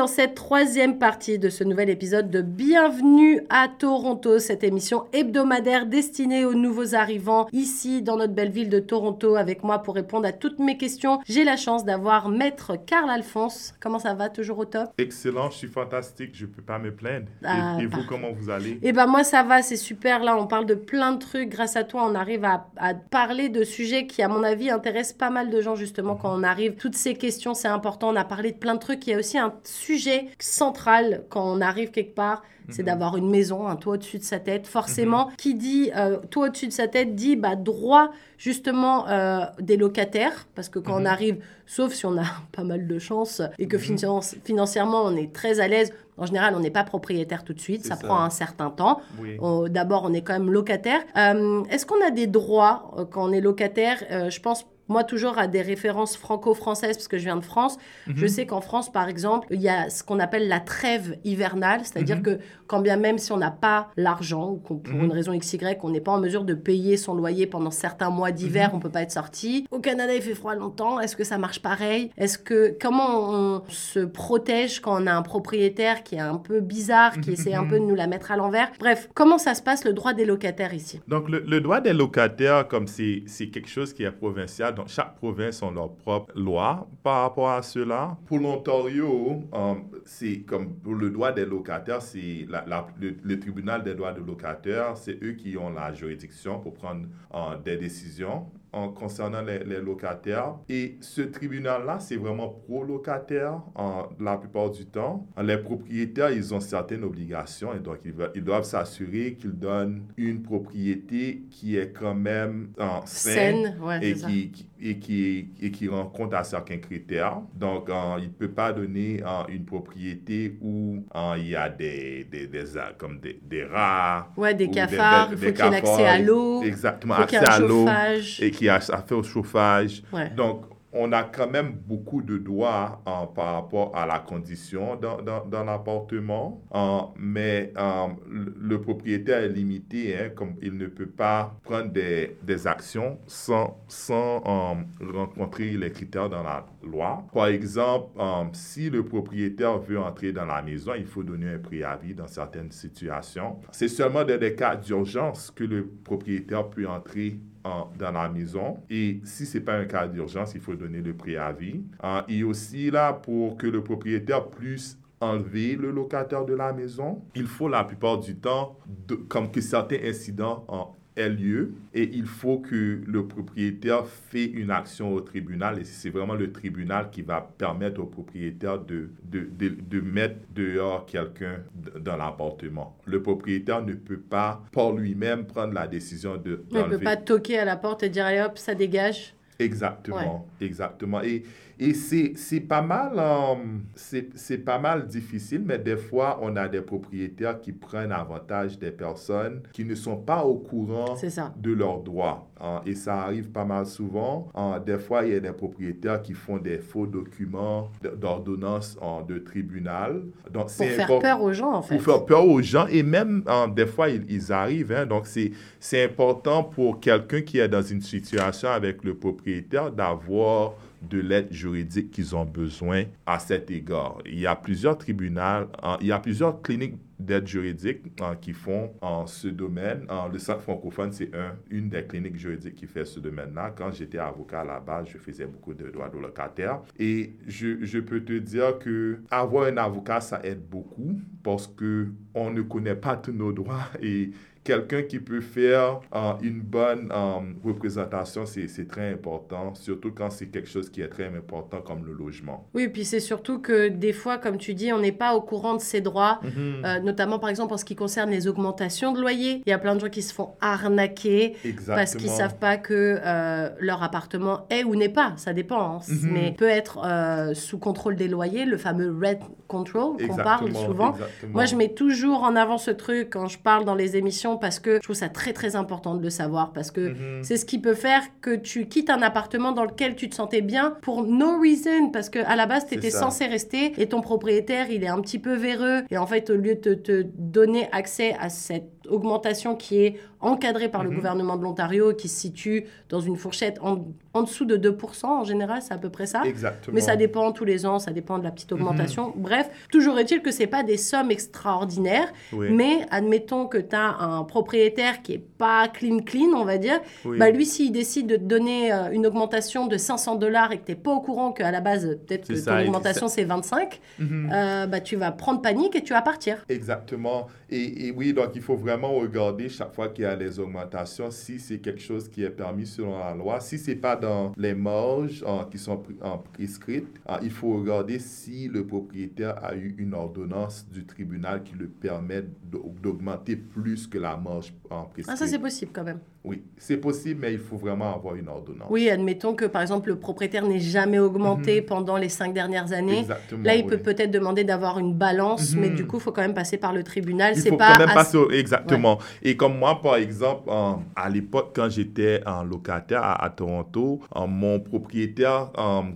Dans cette troisième partie de ce nouvel épisode de Bienvenue à Toronto, cette émission hebdomadaire destinée aux nouveaux arrivants ici dans notre belle ville de Toronto. Avec moi pour répondre à toutes mes questions, j'ai la chance d'avoir Maître Carl Alphonse. Comment ça va Toujours au top? Excellent, je suis fantastique, je ne peux pas me plaindre. Ah, et, et vous, comment vous allez? Eh ben moi ça va, c'est super. Là, on parle de plein de trucs. Grâce à toi, on arrive à, à parler de sujets qui, à mon avis, intéressent pas mal de gens justement quand on arrive. Toutes ces questions, c'est important. On a parlé de plein de trucs. Il y a aussi un sujet central quand on arrive quelque part. C'est d'avoir une maison, un toit au-dessus de sa tête. Forcément, qui dit euh, toit au-dessus de sa tête dit bah, droit justement euh, des locataires. Parce que quand on arrive, sauf si on a pas mal de chance et que finance- financièrement on est très à l'aise, en général on n'est pas propriétaire tout de suite. Ça, ça. prend un certain temps. Oui. D'abord, on est quand même locataire. Euh, Est-ce qu'on a des droits euh, quand on est locataire? Je pense, moi, toujours à des références franco-françaises, parce que je viens de France. Je sais qu'en France, par exemple, il y a ce qu'on appelle la trêve hivernale, c'est-à-dire que quand bien même si on n'a pas l'argent, ou pour une raison XY, on n'est pas en mesure de payer son loyer pendant certains mois d'hiver, on peut pas être sorti. Au Canada, il fait froid longtemps. Est-ce que ça marche pareil? Est-ce que comment on se protège quand on a un propriétaire qui est un peu bizarre, qui essaie un peu de nous la mettre à l'envers? Bref, comment ça se passe le droit des locataires ici? Donc, le, le droit des locataires, comme c'est quelque chose qui est provincial, donc chaque province a leur propre loi par rapport à cela. Pour l'Ontario, euh, c'est comme pour le droit des locataires, c'est la- la- le, le tribunal des droits des locataires, c'est eux qui ont la juridiction pour prendre euh, des décisions en concernant les, les locataires. Et ce tribunal-là, c'est vraiment pro-locataire en, la plupart du temps. Les propriétaires, ils ont certaines obligations et donc ils, doivent s'assurer qu'ils donnent une propriété qui est quand même en saine, Saine, ouais, et qui- et, qui, et qui rend compte à certains critères. Donc, euh, il ne peut pas donner euh, une propriété où euh, il y a des, des, des, comme des, des rats. Ouais, des cafards, il faut qu'il y ait accès à l'eau, Exactement, faut qu'il y accès à l'eau et qui a affaire au chauffage. Ouais. Donc, on a quand même beaucoup de droits euh, par rapport à la condition dans, l'appartement, euh, mais euh, le, propriétaire est limité, hein, comme il ne peut pas prendre des, des actions sans, sans rencontrer les critères dans la loi. Par exemple, si le propriétaire veut entrer dans la maison, il faut donner un préavis dans certaines situations. C'est seulement dans des cas d'urgence que le propriétaire peut entrer dans la maison. Et si ce n'est pas un cas d'urgence, il faut donner le préavis. Euh, et aussi là, pour que le propriétaire puisse enlever le locataire de la maison, il faut la plupart du temps, comme que certains incidents en ait lieu et il faut que le propriétaire fait une action au tribunal et c'est vraiment le tribunal qui va permettre au propriétaire de, de, de, de mettre dehors quelqu'un dans l'appartement. Le propriétaire ne peut pas par lui-même prendre la décision de On ne peut pas toquer à la porte et dire allez hop, ça dégage. Exactement, exactement. Et, et c'est pas mal, euh, c'est pas mal difficile, mais des fois, on a des propriétaires qui prennent avantage des personnes qui ne sont pas au courant de leurs droits. hein. et ça arrive pas mal souvent. hein. des fois, il y a des propriétaires qui font des faux documents d'ordonnance hein, de tribunal. Donc, Pour faire import- peur aux gens, en fait. pour faire peur aux gens et même des fois ils, ils arrivent. donc c'est important pour quelqu'un qui est dans une situation avec le propriétaire d'avoir de l'aide juridique qu'ils ont besoin à cet égard. Il y a plusieurs tribunaux, il y a plusieurs cliniques d'aide juridique qui font en ce domaine. Le Centre francophone, c'est un, une des cliniques juridiques qui fait ce domaine-là. Quand j'étais avocat base, je faisais beaucoup de droits de locataires. Et je, je peux te dire que avoir un avocat, ça aide beaucoup parce que on ne connaît pas tous nos droits et quelqu'un qui peut faire euh, une bonne euh, représentation, c'est très important, surtout quand c'est quelque chose qui est très important comme le logement. Oui, puis c'est surtout que des fois, comme tu dis, on n'est pas au courant de ses droits, Mhm. euh, notamment par exemple en ce qui concerne les augmentations de loyer. Il y a plein de gens qui se font arnaquer Exactement. parce qu'ils savent pas que leur appartement est ou n'est pas, ça dépend, hein, Mhm. mais peut être sous contrôle des loyers, le fameux red control qu'on parle souvent. exactement. Moi, je mets toujours en avant ce truc quand je parle dans les émissions parce que je trouve ça très très important de le savoir parce que Mhm. c'est ce qui peut faire que tu quittes un appartement dans lequel tu te sentais bien pour no reason parce que à la base tu étais censé rester et ton propriétaire il est un petit peu véreux et en fait au lieu de te, te donner accès à cette augmentation qui est encadrée par le Mhm. gouvernement de l'Ontario qui se situe dans une fourchette en, en dessous de 2% en général c'est à peu près ça Exactement. mais ça dépend tous les ans, ça dépend de la Mhm. petite augmentation. Bref, toujours est-il que c'est pas des sommes extraordinaires, Oui. mais admettons que tu as un propriétaire qui est pas clean clean, on va dire. Oui. Bah lui, s'il décide de te donner euh, une augmentation de 500 dollars et que tu pas au courant qu'à la base, peut-être que ton ça, augmentation c'est 25, Mhm. euh, bah, tu vas prendre panique et tu vas partir. Exactement. Et, et oui, donc il faut vraiment regarder chaque fois qu'il y a des augmentations si c'est quelque chose qui est permis selon la loi. Si c'est pas dans les marges qui sont prescrites, euh, il faut regarder si le propriétaire a eu une ordonnance du tribunal qui le permet d'au- d'augmenter plus que la marge euh, prescrite. Ah, ça c'est possible quand même. Oui, c'est possible, mais il faut vraiment avoir une ordonnance. Oui, admettons que par exemple le propriétaire n'ait jamais augmenté pendant les cinq dernières années. Mhm. Exactement. Là, il oui. peut peut-être demander d'avoir une balance, Mhm. mais du coup, il faut quand même passer par le tribunal. Il faut pas quand même passer exactement. Et comme moi, par exemple, à l'époque, quand j'étais en locataire à, à Toronto, mon propriétaire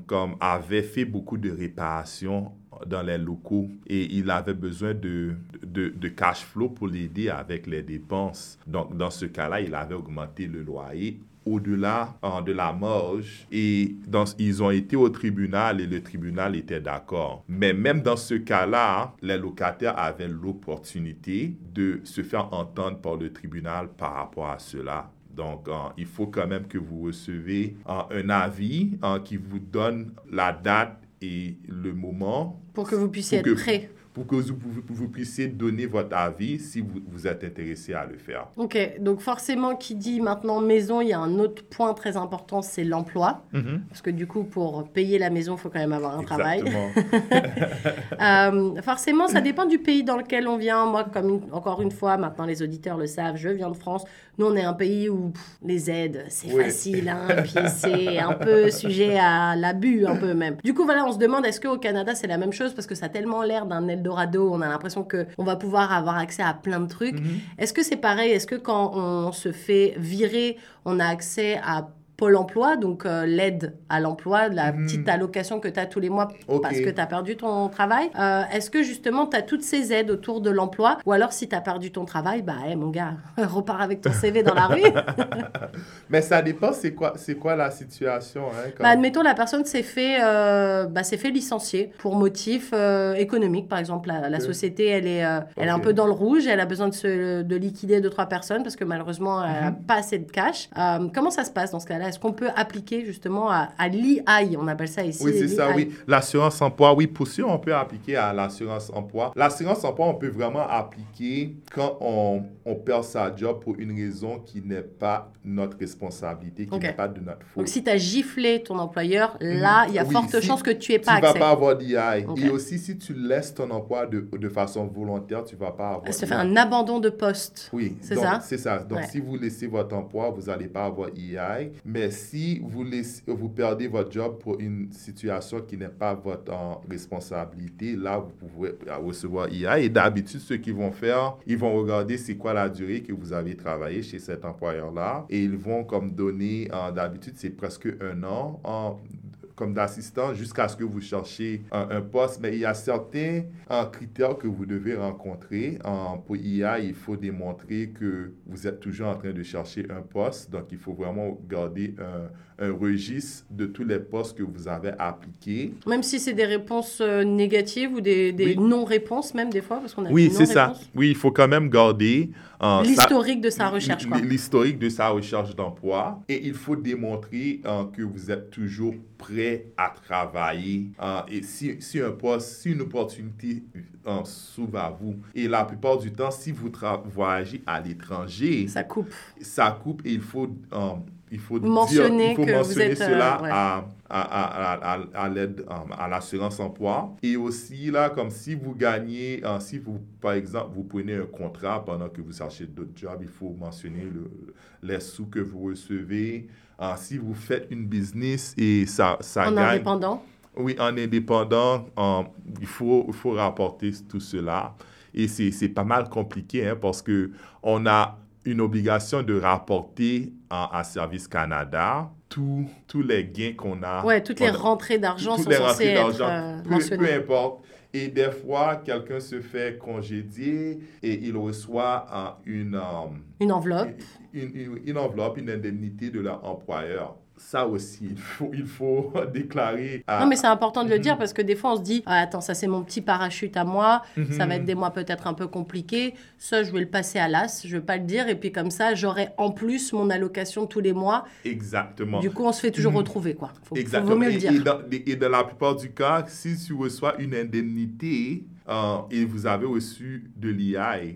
comme avait fait beaucoup de réparations dans les locaux et il avait besoin de, de, cash flow pour l'aider avec les dépenses. Donc, dans ce cas-là, il avait augmenté le loyer au-delà euh, de la marge et ils ont été au tribunal et le tribunal était d'accord. Mais même dans ce cas-là, les locataires avaient l'opportunité de se faire entendre par le tribunal par rapport à cela. Donc, euh, il faut quand même que vous recevez euh, un avis qui vous donne la date et le moment pour que vous puissiez être prêt. Pour que vous, puissiez donner votre avis si vous, vous êtes intéressé à le faire. Ok, donc forcément, qui dit maintenant maison, il y a un autre point très important, c'est l'emploi. Parce que du coup, pour payer la maison, il faut quand même avoir un travail. Euh, forcément, ça dépend du pays dans lequel on vient. Moi, comme une- encore une fois, maintenant les auditeurs le savent, je viens de France. Nous, on est un pays où pff, les aides, c'est Oui. facile, hein, puis c'est un peu sujet à l'abus, un peu même. Du coup, voilà, on se demande est-ce qu'au Canada, c'est la même chose? Parce que ça a tellement l'air d'un Eldorado, on a l'impression qu'on va pouvoir avoir accès à plein de trucs. Mhm. Est-ce que c'est pareil? Est-ce que quand on se fait virer, on a accès à Pôle emploi, donc euh, l'aide à l'emploi, la Mhm. petite allocation que tu as tous les mois parce que tu as perdu ton travail. Euh, Est-ce que justement tu as toutes ces aides autour de l'emploi? Ou alors si tu as perdu ton travail, bah hey, mon gars, repars avec ton CV dans la rue. Mais ça dépend, c'est quoi, quoi la situation. Hein, comme- Bah, admettons, la personne s'est fait, euh, bah, fait licencier pour motif euh, économique, par exemple. La, société, elle est, elle est un peu dans le rouge, elle a besoin de, se, de liquider deux, trois personnes parce que malheureusement, elle n'a Mhm. pas assez de cash. Comment ça se passe dans ce cas-là? Est-ce qu'on peut appliquer justement à, à On appelle ça ici. Oui, c'est ça, oui. L'assurance emploi, oui, pour sûr, on peut appliquer à l'assurance emploi. L'assurance emploi, on peut vraiment appliquer quand on, on perd sa job pour une raison qui n'est pas notre responsabilité, qui n'est pas de notre faute. Donc si tu as giflé ton employeur, là, il y a Oui, forte si chance que tu aies tu pas ne vas accès. pas avoir. Ok. Et aussi, si tu laisses ton emploi de, de façon volontaire, tu ne vas pas avoir Ça fait un abandon de poste. Oui, C'est ça? C'est ça. Donc, Ouais. si vous laissez votre emploi, vous n'allez pas avoir EI. Mais si vous, laissez, vous perdez votre job pour une situation qui n'est pas votre euh, responsabilité, là, vous pouvez recevoir IA. Et d'habitude, ce qu'ils vont faire, ils vont regarder c'est quoi la durée que vous avez travaillé chez cet employeur-là. Et ils vont comme donner, euh, d'habitude, c'est presque un an comme d'assistant jusqu'à ce que vous cherchiez un, poste. Mais il y a certains uh, critères que vous devez rencontrer. Uh, pour IA, il faut démontrer que vous êtes toujours en train de chercher un poste. Donc, il faut vraiment garder un, un registre de tous les postes que vous avez appliqués. Même si c'est des réponses euh, négatives ou des, des Oui. non-réponses même des fois, parce qu'on a Oui, c'est ça. Oui, il faut quand même garder uh, L'historique de sa- recherche. L'historique de sa recherche d'emploi. Et il faut démontrer que vous êtes toujours prêt à travailler. Et si, si un poste, si une opportunité s'ouvre à vous, et la plupart du temps, si vous voyagez à l'étranger, Ça coupe. ça coupe et il faut, il faut dire- Mentionner il faut que vous mentionner euh, cela ouais. à, à, à, à, à l'aide um, à l'assurance emploi. Et aussi, là, comme si vous gagnez, uh, si vous, par exemple, vous prenez un contrat pendant que vous cherchez d'autres jobs, il faut mentionner le, les sous que vous recevez. Si vous faites une business et ça, ça En gagne. indépendant? Oui, en indépendant, il, faut, il faut rapporter tout cela. Et c'est c'est pas mal compliqué hein, parce que on a une obligation de rapporter à Service Canada tous tous les gains qu'on a. Ouais, toutes les rentrées d'argent sont les censées rentrées être d'argent, euh, peu, peu importe. Et des fois, quelqu'un se fait congédier et il reçoit euh, une, euh, Une enveloppe. une, une- une enveloppe, une indemnité de leur employeur. Ça aussi, il faut, il faut déclarer à, Non, mais c'est important de le Mhm. dire parce que des fois, on se dit ah, Attends, ça, c'est mon petit parachute à moi. Ça Mhm. va être des mois peut-être un peu compliqués. Ça, je vais le passer à l'as. Je vais pas le dire. Et puis, comme ça, j'aurai en plus mon allocation tous les mois. Exactement. Du coup, on se fait toujours Mhm. retrouver, quoi. Faut, faut- Exactement. vaut mieux le dire. Et, dans, et dans la plupart du cas, si tu reçois une indemnité euh, et vous avez reçu de l'IA euh,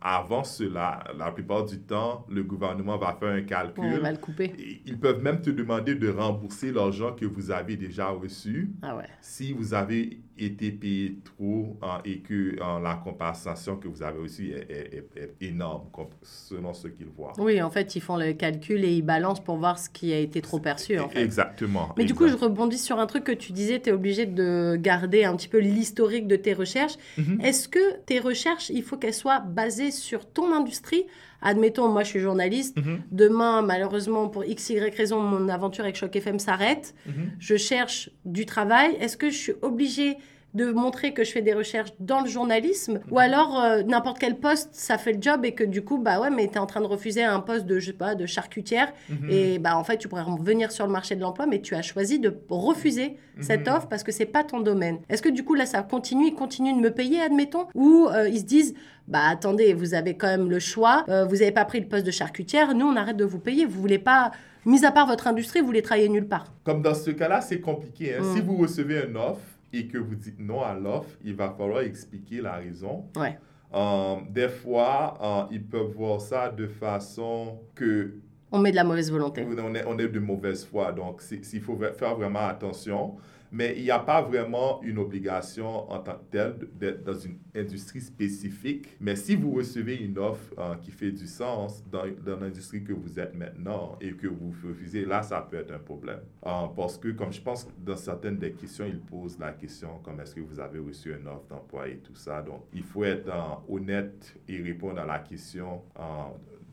avant cela, la plupart du temps, le gouvernement va faire un calcul. Ouais, on va le couper. Et Ils peuvent même te demander de rembourser l'argent que vous avez déjà reçu Ah ouais. si vous avez été payé trop et que la compensation que vous avez reçue est, est- est- énorme selon ce qu'ils voient. Oui, en fait, ils font le calcul et ils balancent pour voir ce qui a été trop perçu, en fait. Exactement. Mais du coup, je rebondis sur un truc que tu disais, tu es obligé de garder un petit peu l'historique de tes recherches. Mhm. Est-ce que tes recherches, il faut qu'elles soient basées sur ton industrie Admettons, moi je suis journaliste, Mhm. demain, malheureusement, pour x, y raison, mon aventure avec Choc FM s'arrête. Mhm. Je cherche du travail. Est-ce que je suis obligée de montrer que je fais des recherches dans le journalisme ou alors euh, n'importe quel poste ça fait le job et que du coup bah ouais mais tu es en train de refuser un poste de je sais pas de charcutière Mhm. et bah en fait tu pourrais revenir sur le marché de l'emploi mais tu as choisi de refuser cette Mhm. offre parce que c'est pas ton domaine. Est-ce que du coup là ça continue ils continuent de me payer admettons ou euh, ils se disent bah attendez vous avez quand même le choix euh, vous avez pas pris le poste de charcutière nous on arrête de vous payer vous voulez pas mis à part votre industrie vous voulez travailler nulle part? Comme dans ce cas-là, c'est compliqué. hein. Mm. Si vous recevez une offre et que vous dites non à l'offre, il va falloir expliquer la raison. Ouais. Euh, des fois, euh, ils peuvent voir ça de façon que On met de la mauvaise volonté. on est, on est de mauvaise foi. Donc, c'est- il faut faire vraiment attention. Mais il n'y a pas vraiment une obligation en tant que telle d'être dans une industrie spécifique. Mais si vous recevez une offre euh, qui fait du sens dans, dans l'industrie que vous êtes maintenant et que vous refusez, là, ça peut être un problème. Euh, parce que, comme je pense dans certaines des questions, ils posent la question comme est-ce que vous avez reçu une offre d'emploi et tout ça. Donc, il faut être euh, honnête et répondre à la question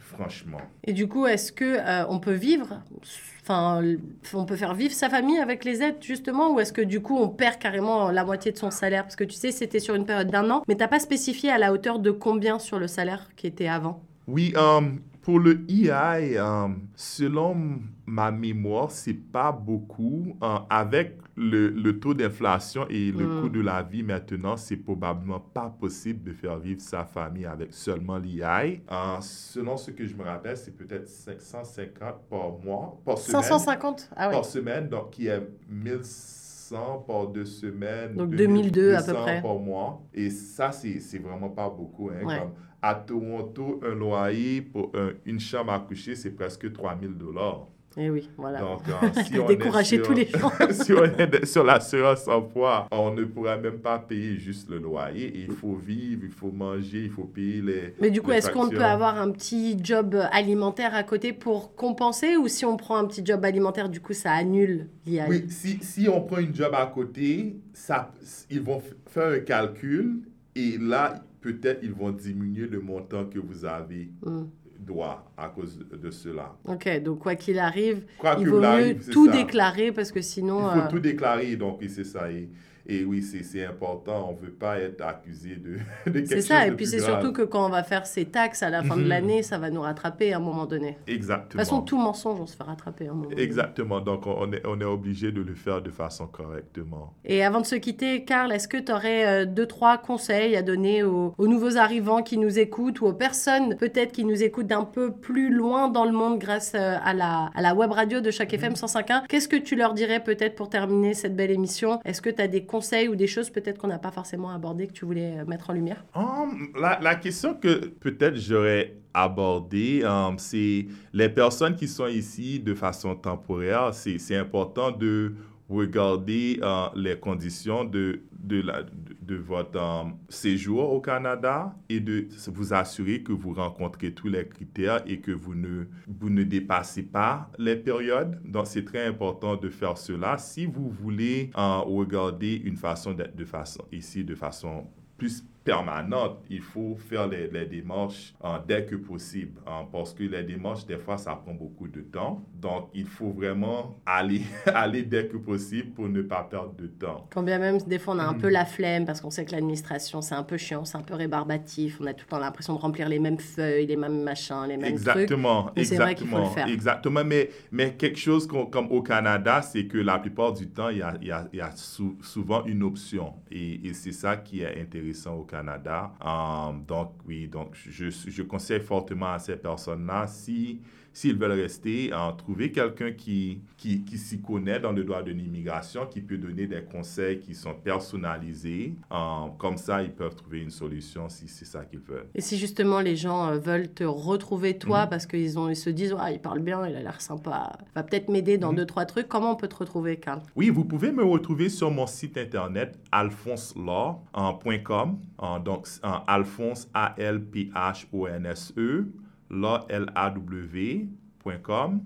franchement. Et du coup, est-ce que euh, on peut vivre, enfin, on peut faire vivre sa famille avec les aides justement, ou est-ce que du coup on perd carrément la moitié de son salaire? Parce que tu sais, c'était sur une période d'un an, mais t'as pas spécifié à la hauteur de combien sur le salaire qui était avant? Oui, euh, pour le EI, euh, selon ma mémoire, c'est pas beaucoup. Euh, avec le, le taux d'inflation et le Mm. coût de la vie maintenant, c'est probablement pas possible de faire vivre sa famille avec seulement l'EI. Euh, selon ce que je me rappelle, c'est peut-être 550 par mois, par semaine. 550 Ah ouais. Par semaine, donc qui est 1100 par deux semaines. Donc 2002 à peu 2200 près. par mois. Et ça, c'est c'est vraiment pas beaucoup. Hein, Ouais. comme à Toronto, un loyer pour un- une chambre à coucher, c'est presque 3000 dollars. Et oui, voilà. Donc, euh, si on Décourager sur, tous les gens. si on est sur l'assurance emploi, on ne pourra même pas payer juste le loyer. Il faut vivre, il faut manger, il faut payer les. Mais du coup, est-ce qu'on peut avoir un petit job alimentaire à côté pour compenser ou si on prend un petit job alimentaire, du coup, ça annule l'IA Oui, si, si on prend une job à côté, ça, ils vont faire un calcul et là, peut-être ils vont diminuer le montant que vous avez Hmm. droit à cause de cela. Ok, donc quoi qu'il arrive, Quoi il vaut mieux arrive, c'est tout ça. déclarer parce que sinon... Il faut euh, tout déclarer, donc c'est ça. Et, et oui, c'est c'est important. On ne veut pas être accusé de, de quelque C'est chose ça, de et puis c'est surtout que quand on va faire ses taxes à la fin de Mhm. l'année, ça va nous rattraper à un moment donné. De Exactement. toute façon, tout mensonge, on se fait rattraper à un moment donné. Exactement. Donc, on est, on est obligé de le faire de façon correctement. Et avant de se quitter, Karl, est-ce que tu aurais deux, trois conseils à donner aux, aux nouveaux arrivants qui nous écoutent ou aux personnes peut-être qui nous écoutent d'un peu plus loin dans le monde grâce euh, à la, à la web radio de chaque FM 105.1 Qu'est-ce que tu leur dirais peut-être pour terminer cette belle émission? Est-ce que tu as des conseils ou des choses peut-être qu'on n'a pas forcément abordées que tu voulais euh, mettre en lumière? Hum, la, question que peut-être j'aurais abordée, hum, c'est les personnes qui sont ici de façon temporaire, c'est important de regarder euh, les conditions de, de, de, de votre hum, séjour au Canada et de vous assurer que vous rencontrez tous les critères et que vous ne, vous ne dépassez pas les périodes. Donc, c'est très important de faire cela. Si vous voulez euh, regarder une façon d'être de façon, ici de façon plus permanente, il faut faire les, les démarches dès que possible hein, parce que les démarches, des fois, ça prend beaucoup de temps. Donc, il faut vraiment aller, aller dès que possible pour ne pas perdre de temps. Quand bien même, des fois, on a un Mhm. peu la flemme parce qu'on sait que l'administration, c'est un peu chiant, c'est un peu rébarbatif. On a tout le temps l'impression de remplir les mêmes feuilles, les mêmes machins, les mêmes trucs. Exactement, Mais c'est vrai qu'il faut le exactement, faire. exactement. Mais, mais quelque chose comme au Canada, c'est que la plupart du temps, il y a, il y a- il y a sou- souvent une option. Et, et c'est ça qui est intéressant au Canada. Um, donc, oui, donc je, je conseille fortement à ces personnes-là, si s'ils veulent rester, trouver quelqu'un qui, qui, qui s'y connaît dans le droit de l'immigration, qui peut donner des conseils qui sont personnalisés. Euh, comme ça, ils peuvent trouver une solution si c'est ça qu'ils veulent. Et si justement les gens euh, veulent te retrouver toi Mhm. parce qu'ils ont- ils se disent ah il parle bien, il a l'air sympa, va peut-être m'aider dans Mhm. deux trois trucs, comment on peut te retrouver Karl? Oui, vous pouvez me retrouver sur mon site internet alphonselaw.com. Euh, donc, Alphonse, A-L-P-H-O-N-S-E, L-A-W.com.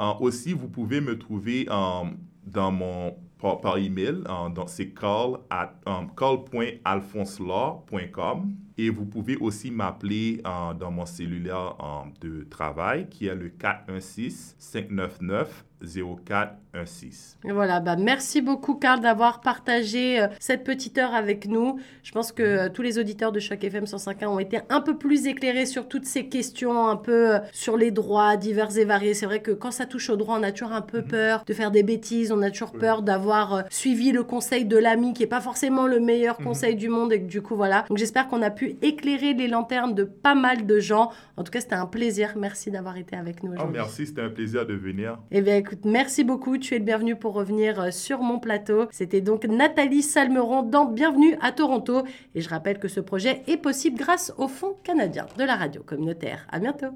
Euh, aussi, vous pouvez me trouver euh, dans mon, par, par email. euh, c'est call.alphonselaw.com. Et vous pouvez aussi m'appeler euh, dans mon cellulaire euh, de travail qui est le 416-599-0416. Et voilà, bah merci beaucoup Karl d'avoir partagé euh, cette petite heure avec nous. Je pense que tous les auditeurs de Choc FM 105.1 ont été un peu plus éclairés sur toutes ces questions, un peu sur les droits divers et variés. C'est vrai que quand ça touche aux droits, on a toujours un peu peur de faire des bêtises, on a toujours peur d'avoir suivi le conseil de l'ami qui est pas forcément le meilleur conseil du monde et que du coup voilà. Donc j'espère qu'on a pu éclairer les lanternes de pas mal de gens. En tout cas, c'était un plaisir. Merci d'avoir été avec nous Oh, aujourd'hui. merci, c'était un plaisir de venir. Eh bien, écoute, merci beaucoup. Tu es le bienvenu pour revenir euh, sur mon plateau. C'était donc Nathalie Salmeron dans Bienvenue à Toronto. Et je rappelle que ce projet est possible grâce au Fonds canadien de la radio communautaire. À bientôt.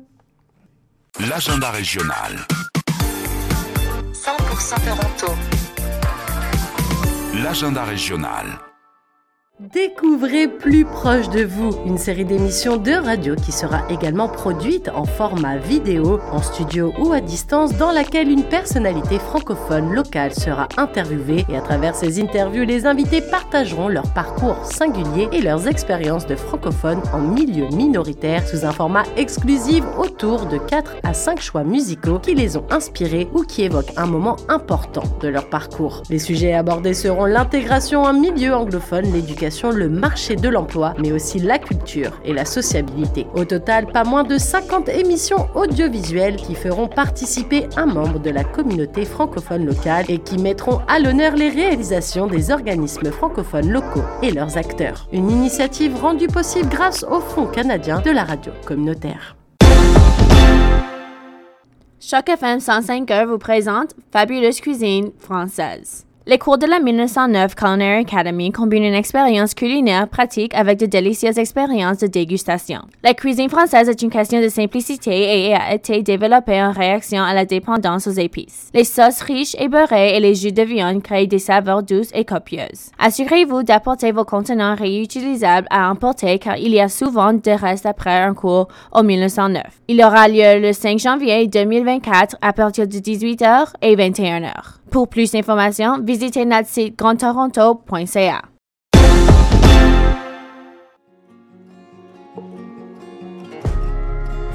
L'agenda régional. 100% Toronto. L'agenda régional. Découvrez plus proche de vous une série d'émissions de radio qui sera également produite en format vidéo, en studio ou à distance, dans laquelle une personnalité francophone locale sera interviewée et à travers ces interviews, les invités partageront leur parcours singulier et leurs expériences de francophones en milieu minoritaire sous un format exclusif autour de 4 à 5 choix musicaux qui les ont inspirés ou qui évoquent un moment important de leur parcours. Les sujets abordés seront l'intégration en milieu anglophone, l'éducation, le marché de l'emploi, mais aussi la culture et la sociabilité. Au total, pas moins de 50 émissions audiovisuelles qui feront participer un membre de la communauté francophone locale et qui mettront à l'honneur les réalisations des organismes francophones locaux et leurs acteurs. Une initiative rendue possible grâce au Fonds canadien de la radio communautaire. Choc FM 105 heures vous présente Fabuleuse cuisine française. Les cours de la 1909 Culinary Academy combinent une expérience culinaire pratique avec de délicieuses expériences de dégustation. La cuisine française est une question de simplicité et a été développée en réaction à la dépendance aux épices. Les sauces riches et beurrées et les jus de viande créent des saveurs douces et copieuses. Assurez-vous d'apporter vos contenants réutilisables à emporter car il y a souvent des restes après un cours au 1909. Il aura lieu le 5 janvier 2024 à partir de 18h et 21h. Pour plus d'informations, visitez notre site.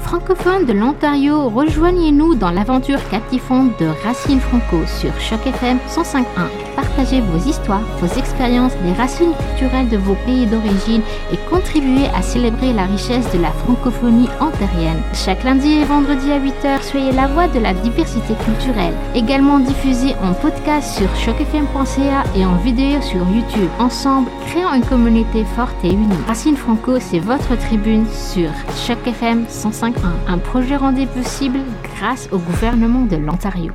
Francophones de l'Ontario, rejoignez-nous dans l'aventure captivante de Racine Franco sur Choc FM 105.1. Partagez vos histoires, vos expériences, les racines culturelles de vos pays d'origine et contribuez à célébrer la richesse de la francophonie ontarienne. Chaque lundi et vendredi à 8h, soyez la voix de la diversité culturelle. Également diffusé en podcast sur chocfm.ca et en vidéo sur YouTube. Ensemble, créons une communauté forte et unie. Racine Franco, c'est votre tribune sur Choc FM 105.1. Un projet rendu possible grâce au gouvernement de l'Ontario.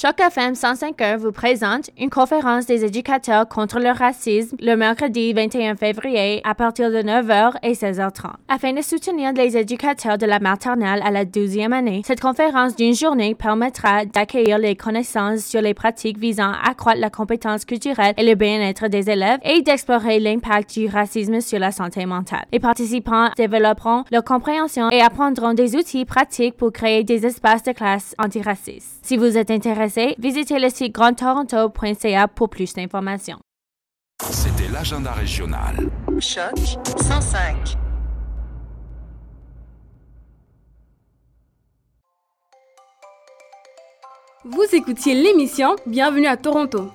Choc FM 105.1 vous présente une conférence des éducateurs contre le racisme le mercredi 21 février à partir de 9h et 16h30. Afin de soutenir les éducateurs de la maternelle à la 12e année, cette conférence d'une journée permettra d'accueillir les connaissances sur les pratiques visant à accroître la compétence culturelle et le bien-être des élèves et d'explorer l'impact du racisme sur la santé mentale. Les participants développeront leur compréhension et apprendront des outils pratiques pour créer des espaces de classe antiracistes. Si vous êtes intéressé, visitez le site grandtoronto.ca pour plus d'informations. C'était l'agenda régional. Choc 105. Vous écoutiez l'émission Bienvenue à Toronto.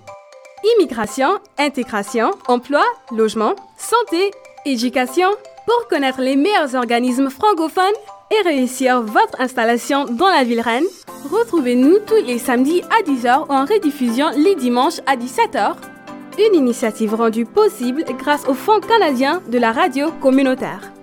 Immigration, intégration, emploi, logement, santé, éducation. Pour connaître les meilleurs organismes francophones et réussir votre installation dans la ville reine, retrouvez-nous tous les samedis à 10h ou en rediffusion les dimanches à 17h. Une initiative rendue possible grâce au Fonds canadien de la radio communautaire.